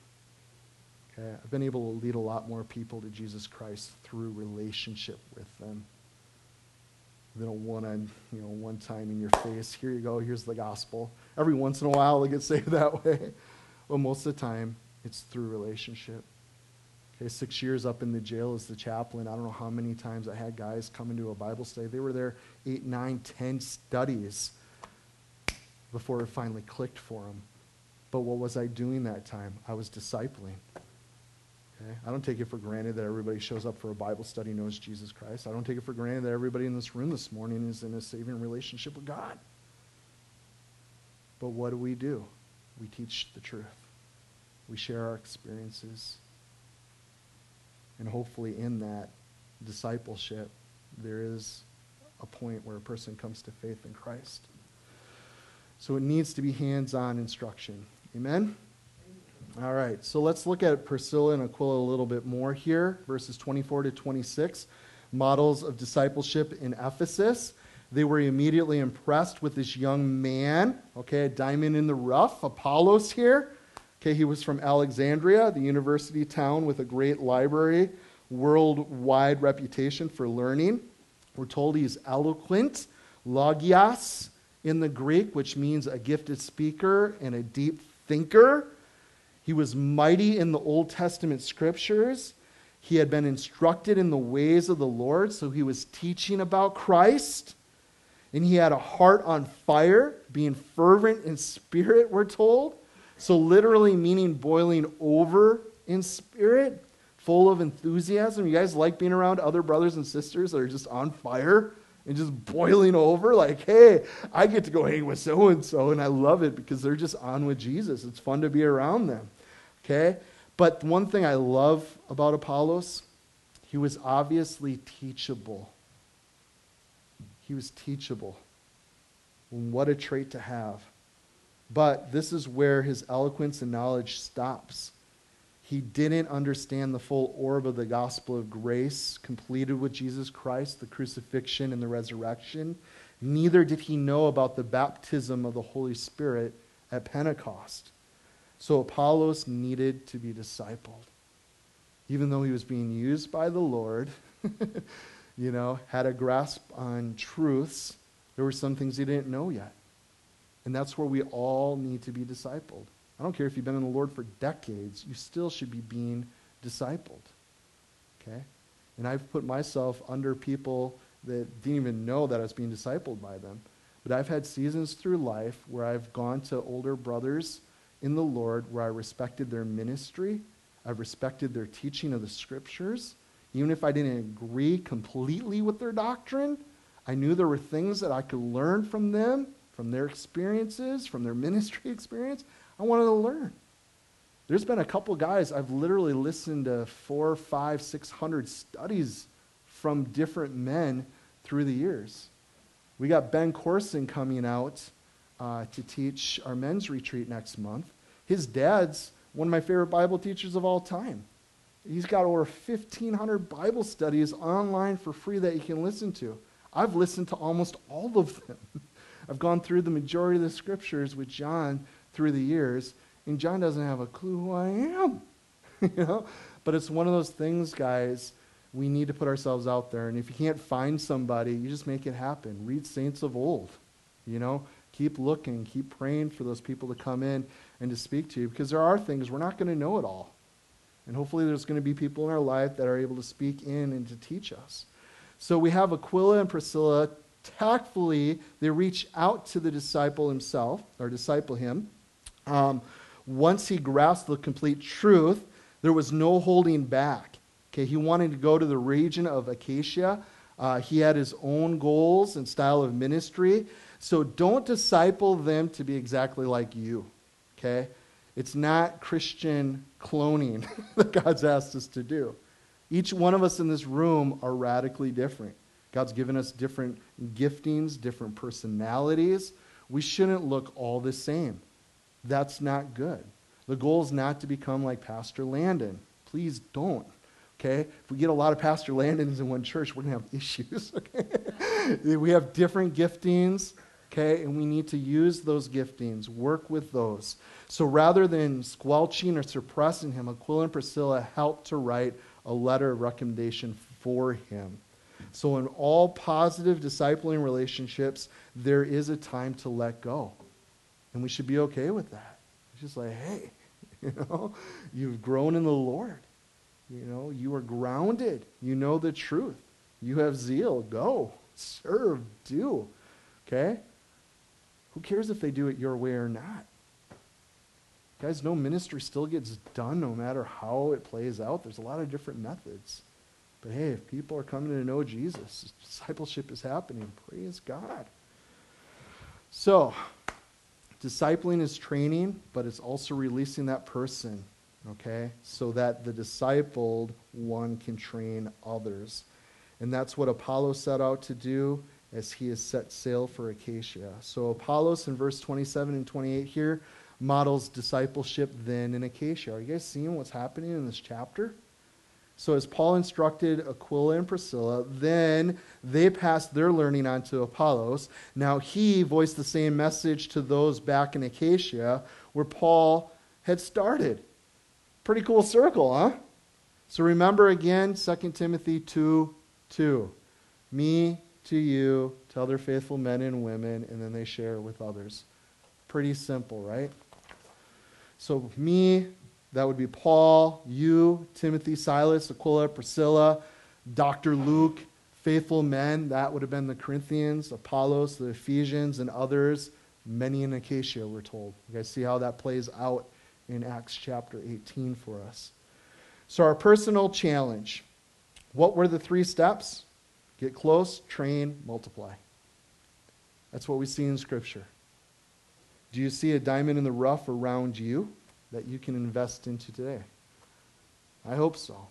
Okay? I've been able to lead a lot more people to Jesus Christ through relationship with them than a one on, you know, one time in your face. Here you go, here's the gospel. Every once in a while they get saved that way. But most of the time, it's through relationship. Okay, six years up in the jail as the chaplain. I don't know how many times I had guys come into a Bible study. They were there eight, nine, ten studies before it finally clicked for them. But what was I doing that time? I was discipling. Okay? I don't take it for granted that everybody shows up for a Bible study knows Jesus Christ. I don't take it for granted that everybody in this room this morning is in a saving relationship with God. But what do we do? We teach the truth. We share our experiences. And hopefully, in that discipleship, there is a point where a person comes to faith in Christ. So it needs to be hands on instruction. Amen? All right, so let's look at Priscilla and Aquila a little bit more here, verses 24 to 26. Models of discipleship in Ephesus. They were immediately impressed with this young man, okay, a diamond in the rough, Apollos here. Okay, he was from Alexandria, the university town with a great library, worldwide reputation for learning. We're told he's eloquent, logios in the Greek, which means a gifted speaker and a deep thinker. He was mighty in the Old Testament scriptures. He had been instructed in the ways of the Lord, so he was teaching about Christ. And he had a heart on fire, being fervent in spirit, we're told. So, literally meaning boiling over in spirit, full of enthusiasm. You guys like being around other brothers and sisters that are just on fire and just boiling over? Like, hey, I get to go hang with so and so, and I love it because they're just on with Jesus. It's fun to be around them. Okay? But one thing I love about Apollos, he was obviously teachable. He was teachable. What a trait to have. But this is where his eloquence and knowledge stops. He didn't understand the full orb of the gospel of grace completed with Jesus Christ, the crucifixion and the resurrection. Neither did he know about the baptism of the Holy Spirit at Pentecost. So Apollos needed to be discipled. Even though he was being used by the Lord, you know, had a grasp on truths, there were some things he didn't know yet. And that's where we all need to be discipled. I don't care if you've been in the Lord for decades, you still should be being discipled. Okay? And I've put myself under people that didn't even know that I was being discipled by them. But I've had seasons through life where I've gone to older brothers in the Lord where I respected their ministry, I've respected their teaching of the scriptures. Even if I didn't agree completely with their doctrine, I knew there were things that I could learn from them from their experiences, from their ministry experience. I wanted to learn. There's been a couple guys I've literally listened to four, five, six hundred studies from different men through the years. We got Ben Courson coming out uh, to teach our men's retreat next month. His dad's one of my favorite Bible teachers of all time. He's got over 1,500 Bible studies online for free that you can listen to. I've listened to almost all of them. I've gone through the majority of the scriptures with Jon through the years, and Jon doesn't have a clue who I am. you know? But it's one of those things, guys, we need to put ourselves out there. And if you can't find somebody, you just make it happen. Read saints of old. You know, keep looking, keep praying for those people to come in and to speak to you because there are things we're not going to know it all. And hopefully, there's going to be people in our life that are able to speak in and to teach us. So we have Aquila and Priscilla. Tactfully, they reach out to the disciple himself, or disciple him. Um, once he grasped the complete truth, there was no holding back. Okay, he wanted to go to the region of Achaia. Uh, he had his own goals and style of ministry. So don't disciple them to be exactly like you. Okay? It's not Christian cloning that God's asked us to do. Each one of us in this room are radically different. God's given us different giftings, different personalities. We shouldn't look all the same. That's not good. The goal is not to become like Pastor Landon. Please don't. Okay? If we get a lot of Pastor Landons in one church, we're going to have issues. Okay? we have different giftings, okay? And we need to use those giftings, work with those. So rather than squelching or suppressing him, Aquila and Priscilla helped to write a letter of recommendation for him. So, in all positive discipling relationships, there is a time to let go. And we should be okay with that. It's just like, hey, you know, you've grown in the Lord. You know, you are grounded. You know the truth. You have zeal. Go. Serve. Do. Okay? Who cares if they do it your way or not? Guys, no ministry still gets done no matter how it plays out. There's a lot of different methods. But hey, if people are coming to know Jesus, discipleship is happening. Praise God. So, discipling is training, but it's also releasing that person, okay, so that the discipled one can train others. And that's what Apollo set out to do as he has set sail for Achaia. So, Apollos in verse 27 and 28 here models discipleship then in Achaia. Are you guys seeing what's happening in this chapter? So, as Paul instructed Aquila and Priscilla, then they passed their learning on to Apollos. Now, he voiced the same message to those back in Achaia where Paul had started. Pretty cool circle, huh? So, remember again 2 Timothy 2 2. Me to you, to other faithful men and women, and then they share with others. Pretty simple, right? So, me, that would be Paul, you, Timothy, Silas, Aquila, Priscilla, Dr. Luke, faithful men. That would have been the Corinthians, Apollos, the Ephesians, and others. Many in Achaia, we're told. You guys see how that plays out in Acts chapter 18 for us. So, our personal challenge. What were the three steps? Get close, train, multiply. That's what we see in Scripture. Do you see a diamond in the rough around you that you can invest into today? I hope so.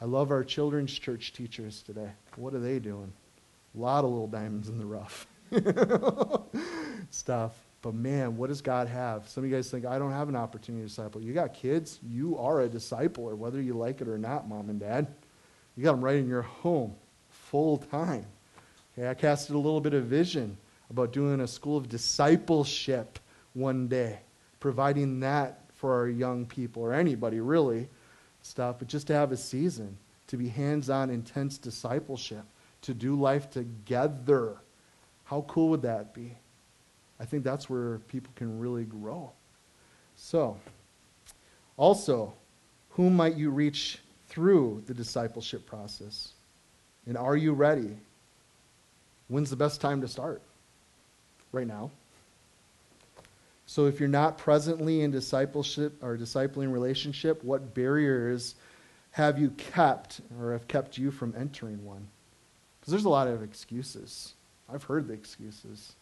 I love our children's church teachers today. What are they doing? A lot of little diamonds in the rough stuff. But man, what does God have? Some of you guys think, I don't have an opportunity to disciple. You got kids, you are a discipler, whether you like it or not, mom and dad. You got them right in your home, full time. Okay, I casted a little bit of vision about doing a school of discipleship one day, providing that for our young people or anybody really, stuff, but just to have a season, to be hands on, intense discipleship, to do life together. How cool would that be? I think that's where people can really grow. So, also, whom might you reach through the discipleship process? And are you ready? When's the best time to start? right now. So if you're not presently in discipleship or discipling relationship, what barriers have you kept or have kept you from entering one? Because there's a lot of excuses. I've heard the excuses.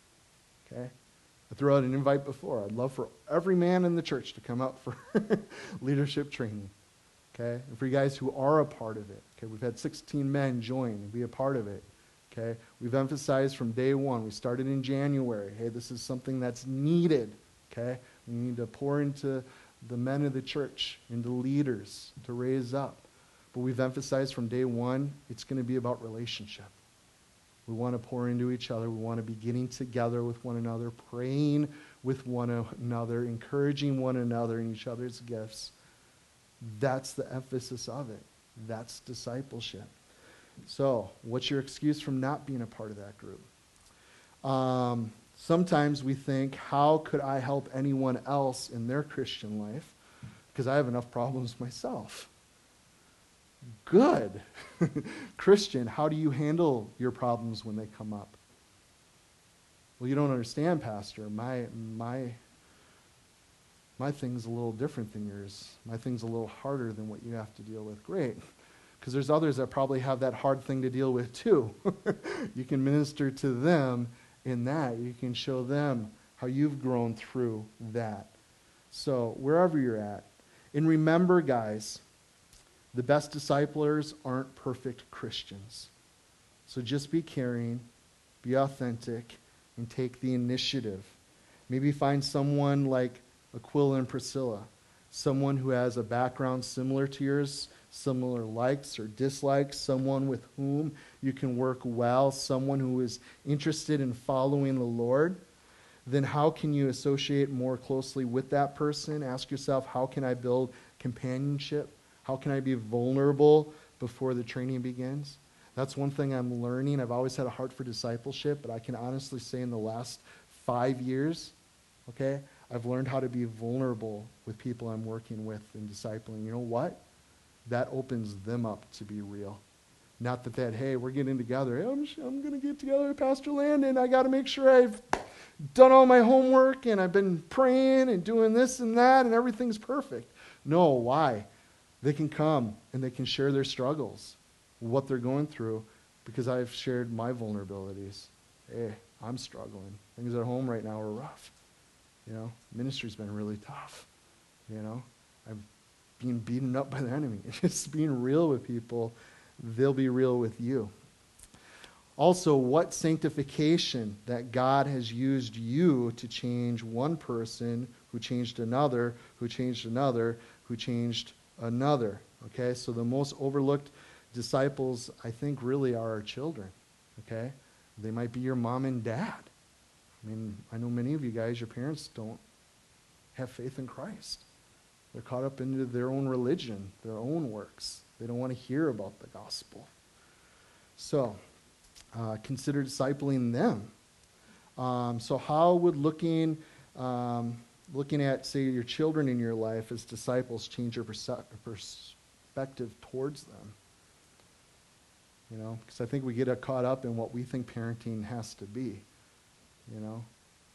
Okay? I threw out an invite before. I'd love for every man in the church to come out for leadership training. Okay? And for you guys who are a part of it. Okay, we've had 16 men join and be a part of it. Okay? We've emphasized from day one. We started in January. Hey, this is something that's needed. Okay? We need to pour into the men of the church, into leaders to raise up. But we've emphasized from day one, it's going to be about relationship. We want to pour into each other. We want to be getting together with one another, praying with one another, encouraging one another in each other's gifts. That's the emphasis of it. That's discipleship. So, what's your excuse from not being a part of that group? Um, sometimes we think, how could I help anyone else in their Christian life? because I have enough problems myself. Good. Christian, how do you handle your problems when they come up? Well, you don't understand, Pastor. My, my, my thing's a little different than yours. My thing's a little harder than what you have to deal with. Great. Because there's others that probably have that hard thing to deal with too. you can minister to them in that. You can show them how you've grown through that. So, wherever you're at. And remember, guys, the best disciplers aren't perfect Christians. So just be caring, be authentic, and take the initiative. Maybe find someone like Aquila and Priscilla, someone who has a background similar to yours, similar likes or dislikes, someone with whom you can work well, someone who is interested in following the Lord. Then, how can you associate more closely with that person? Ask yourself, how can I build companionship? How can I be vulnerable before the training begins? That's one thing I'm learning. I've always had a heart for discipleship, but I can honestly say in the last five years, okay, I've learned how to be vulnerable with people I'm working with and discipling. You know what? That opens them up to be real. Not that that, hey, we're getting together. Hey, I'm, I'm going to get together with Pastor Landon. I got to make sure I've done all my homework and I've been praying and doing this and that and everything's perfect. No, why? They can come and they can share their struggles what they're going through because I've shared my vulnerabilities. Hey, I'm struggling. Things at home right now are rough. You know, ministry's been really tough. You know, I've been beaten up by the enemy. Just being real with people, they'll be real with you. Also, what sanctification that God has used you to change one person who changed another, who changed another, who changed another. Okay, so the most overlooked disciples, I think, really are our children. Okay? They might be your mom and dad. I mean, I know many of you guys, your parents don't have faith in Christ. They're caught up into their own religion, their own works. They don't want to hear about the gospel. So, uh, consider discipling them. Um, so, how would looking, um, looking at, say, your children in your life as disciples change your perspective towards them? You know, because I think we get caught up in what we think parenting has to be. You know,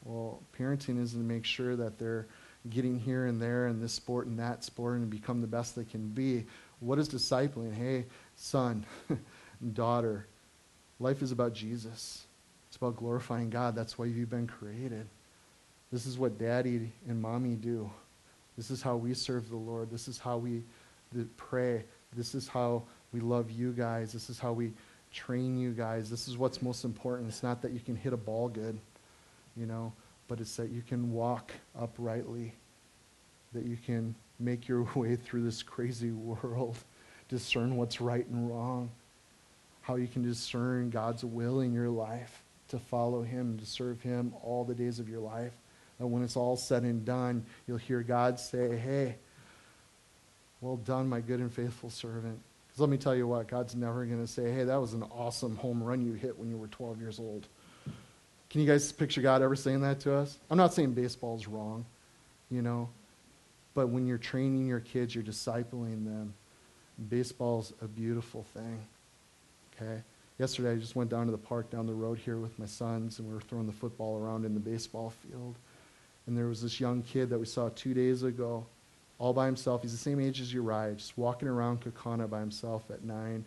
well, parenting is to make sure that they're getting here and there in this sport and that sport and become the best they can be. What is discipling? Hey, son, daughter, life is about Jesus. It's about glorifying God. That's why you've been created. This is what daddy and mommy do. This is how we serve the Lord. This is how we pray. This is how we love you guys. This is how we train you guys. This is what's most important. It's not that you can hit a ball good, you know, but it's that you can walk uprightly, that you can make your way through this crazy world, discern what's right and wrong, how you can discern God's will in your life to follow Him, to serve Him all the days of your life. And when it's all said and done, you'll hear God say, Hey, well done, my good and faithful servant. Because let me tell you what, God's never going to say, hey, that was an awesome home run you hit when you were 12 years old. Can you guys picture God ever saying that to us? I'm not saying baseball's wrong, you know, but when you're training your kids, you're discipling them. Baseball's a beautiful thing, okay? Yesterday, I just went down to the park down the road here with my sons, and we were throwing the football around in the baseball field. And there was this young kid that we saw two days ago all by himself. He's the same age as Uriah, just walking around Kaukauna by himself at nine,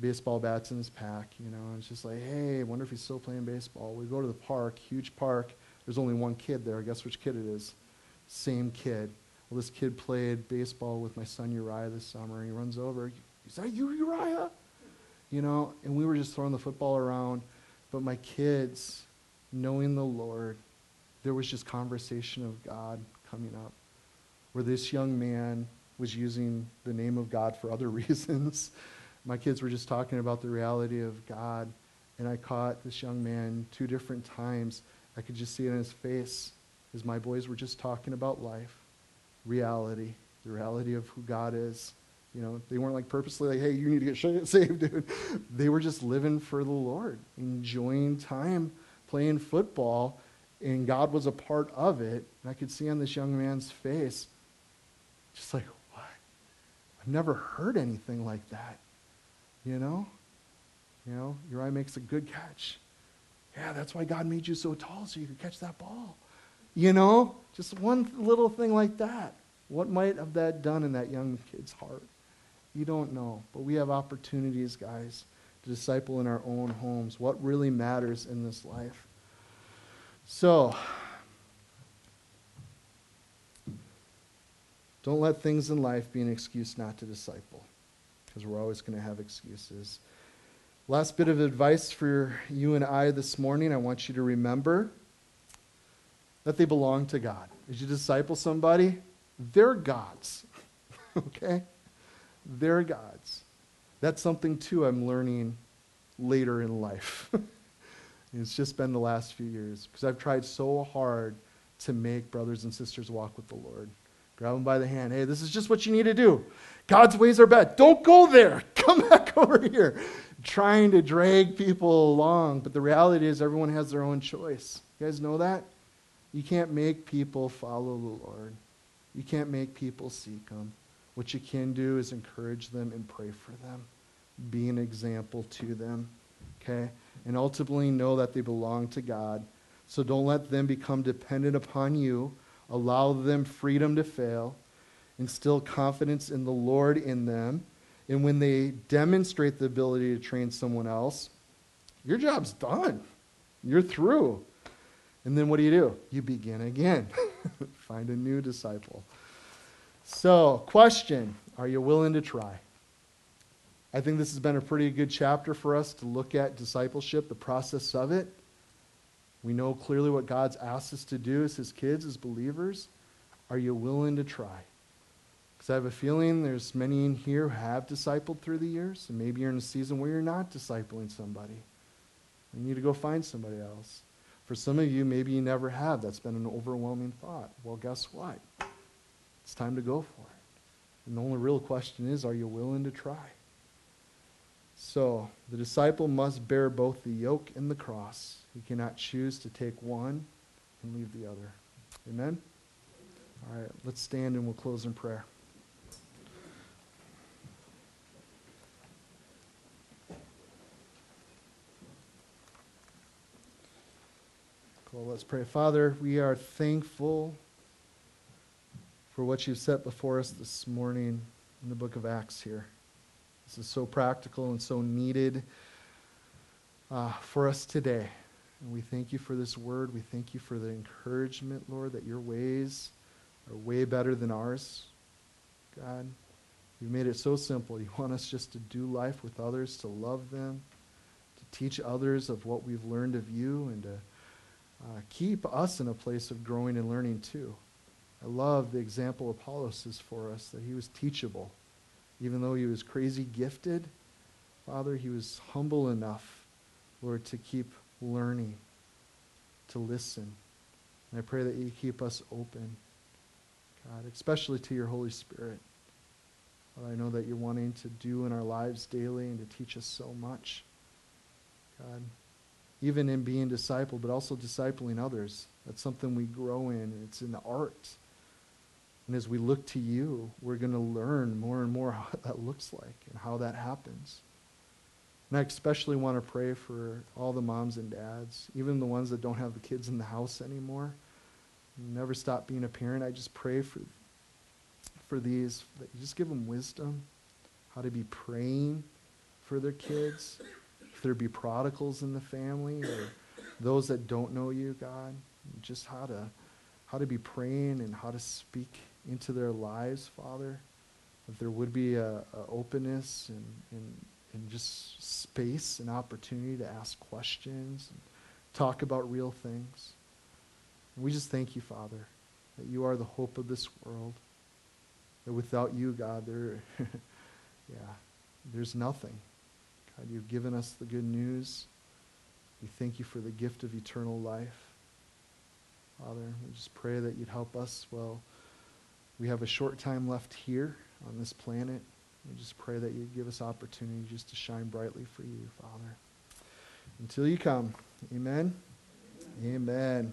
baseball bats in his pack, you know. And it's just like, hey, I wonder if he's still playing baseball. We go to the park, huge park. There's only one kid there. Guess which kid it is? Same kid. Well, this kid played baseball with my son Uriah this summer. He runs over. Is that you, Uriah? You know, and we were just throwing the football around. But my kids, knowing the Lord, there was just conversation of God coming up where this young man was using the name of God for other reasons. My kids were just talking about the reality of God, and I caught this young man two different times. I could just see it in his face as my boys were just talking about life, reality, the reality of who God is. You know, they weren't like purposely like, hey, you need to get saved, dude. They were just living for the Lord, enjoying time playing football, and God was a part of it. And I could see on this young man's face Just like, what? I've never heard anything like that. You know? You know, Uriah makes a good catch. Yeah, that's why God made you so tall so you could catch that ball. You know, just one little thing like that. What might have that done in that young kid's heart? You don't know. But we have opportunities, guys, to disciple in our own homes. What really matters in this life? So, don't let things in life be an excuse not to disciple, because we're always going to have excuses. Last bit of advice for you and I this morning I want you to remember that they belong to God. As you disciple somebody, they're God's. okay? They're God's. That's something, too, I'm learning later in life. it's just been the last few years because I've tried so hard to make brothers and sisters walk with the Lord. Grab them by the hand. Hey, this is just what you need to do. God's ways are bad. Don't go there. Come back over here. Trying to drag people along. But the reality is, everyone has their own choice. You guys know that? You can't make people follow the Lord. You can't make people seek Him. What you can do is encourage them and pray for them. Be an example to them. Okay? And ultimately know that they belong to God. So don't let them become dependent upon you. Allow them freedom to fail. Instill confidence in the Lord in them. And when they demonstrate the ability to train someone else, your job's done. You're through. And then what do you do? You begin again. Find a new disciple. So, question Are you willing to try? I think this has been a pretty good chapter for us to look at discipleship, the process of it. We know clearly what God's asked us to do as His kids, as believers. Are you willing to try? Because I have a feeling there's many in here who have discipled through the years, and maybe you're in a season where you're not discipling somebody. You need to go find somebody else. For some of you, maybe you never have. That's been an overwhelming thought. Well, guess what? It's time to go for it. And the only real question is are you willing to try? So, the disciple must bear both the yoke and the cross. He cannot choose to take one and leave the other. Amen? All right, let's stand and we'll close in prayer. Well, let's pray. Father, we are thankful for what you've set before us this morning in the book of Acts here. This is so practical and so needed uh, for us today. And we thank you for this word. We thank you for the encouragement, Lord, that your ways are way better than ours. God, you've made it so simple. You want us just to do life with others, to love them, to teach others of what we've learned of you, and to uh, keep us in a place of growing and learning too. I love the example Apollos is for us, that he was teachable. Even though he was crazy gifted, Father, he was humble enough, Lord, to keep learning, to listen. And I pray that you keep us open, God, especially to your Holy Spirit. I know that you're wanting to do in our lives daily and to teach us so much. God, even in being discipled, but also discipling others. That's something we grow in, it's in the art. And as we look to you, we're going to learn more and more how that looks like and how that happens. And I especially want to pray for all the moms and dads, even the ones that don't have the kids in the house anymore. Never stop being a parent. I just pray for, for these, that you just give them wisdom, how to be praying for their kids if there be prodigals in the family or those that don't know you, God, just how to how to be praying and how to speak into their lives, Father. If there would be a openness and, and, and just space and opportunity to ask questions and talk about real things. And we just thank you, Father, that you are the hope of this world. That without you, God, there, yeah, there's nothing. God, you've given us the good news. We thank you for the gift of eternal life. Father, we just pray that you'd help us. Well, we have a short time left here on this planet. We just pray that you'd give us opportunity just to shine brightly for you, Father. Until you come. Amen. Amen.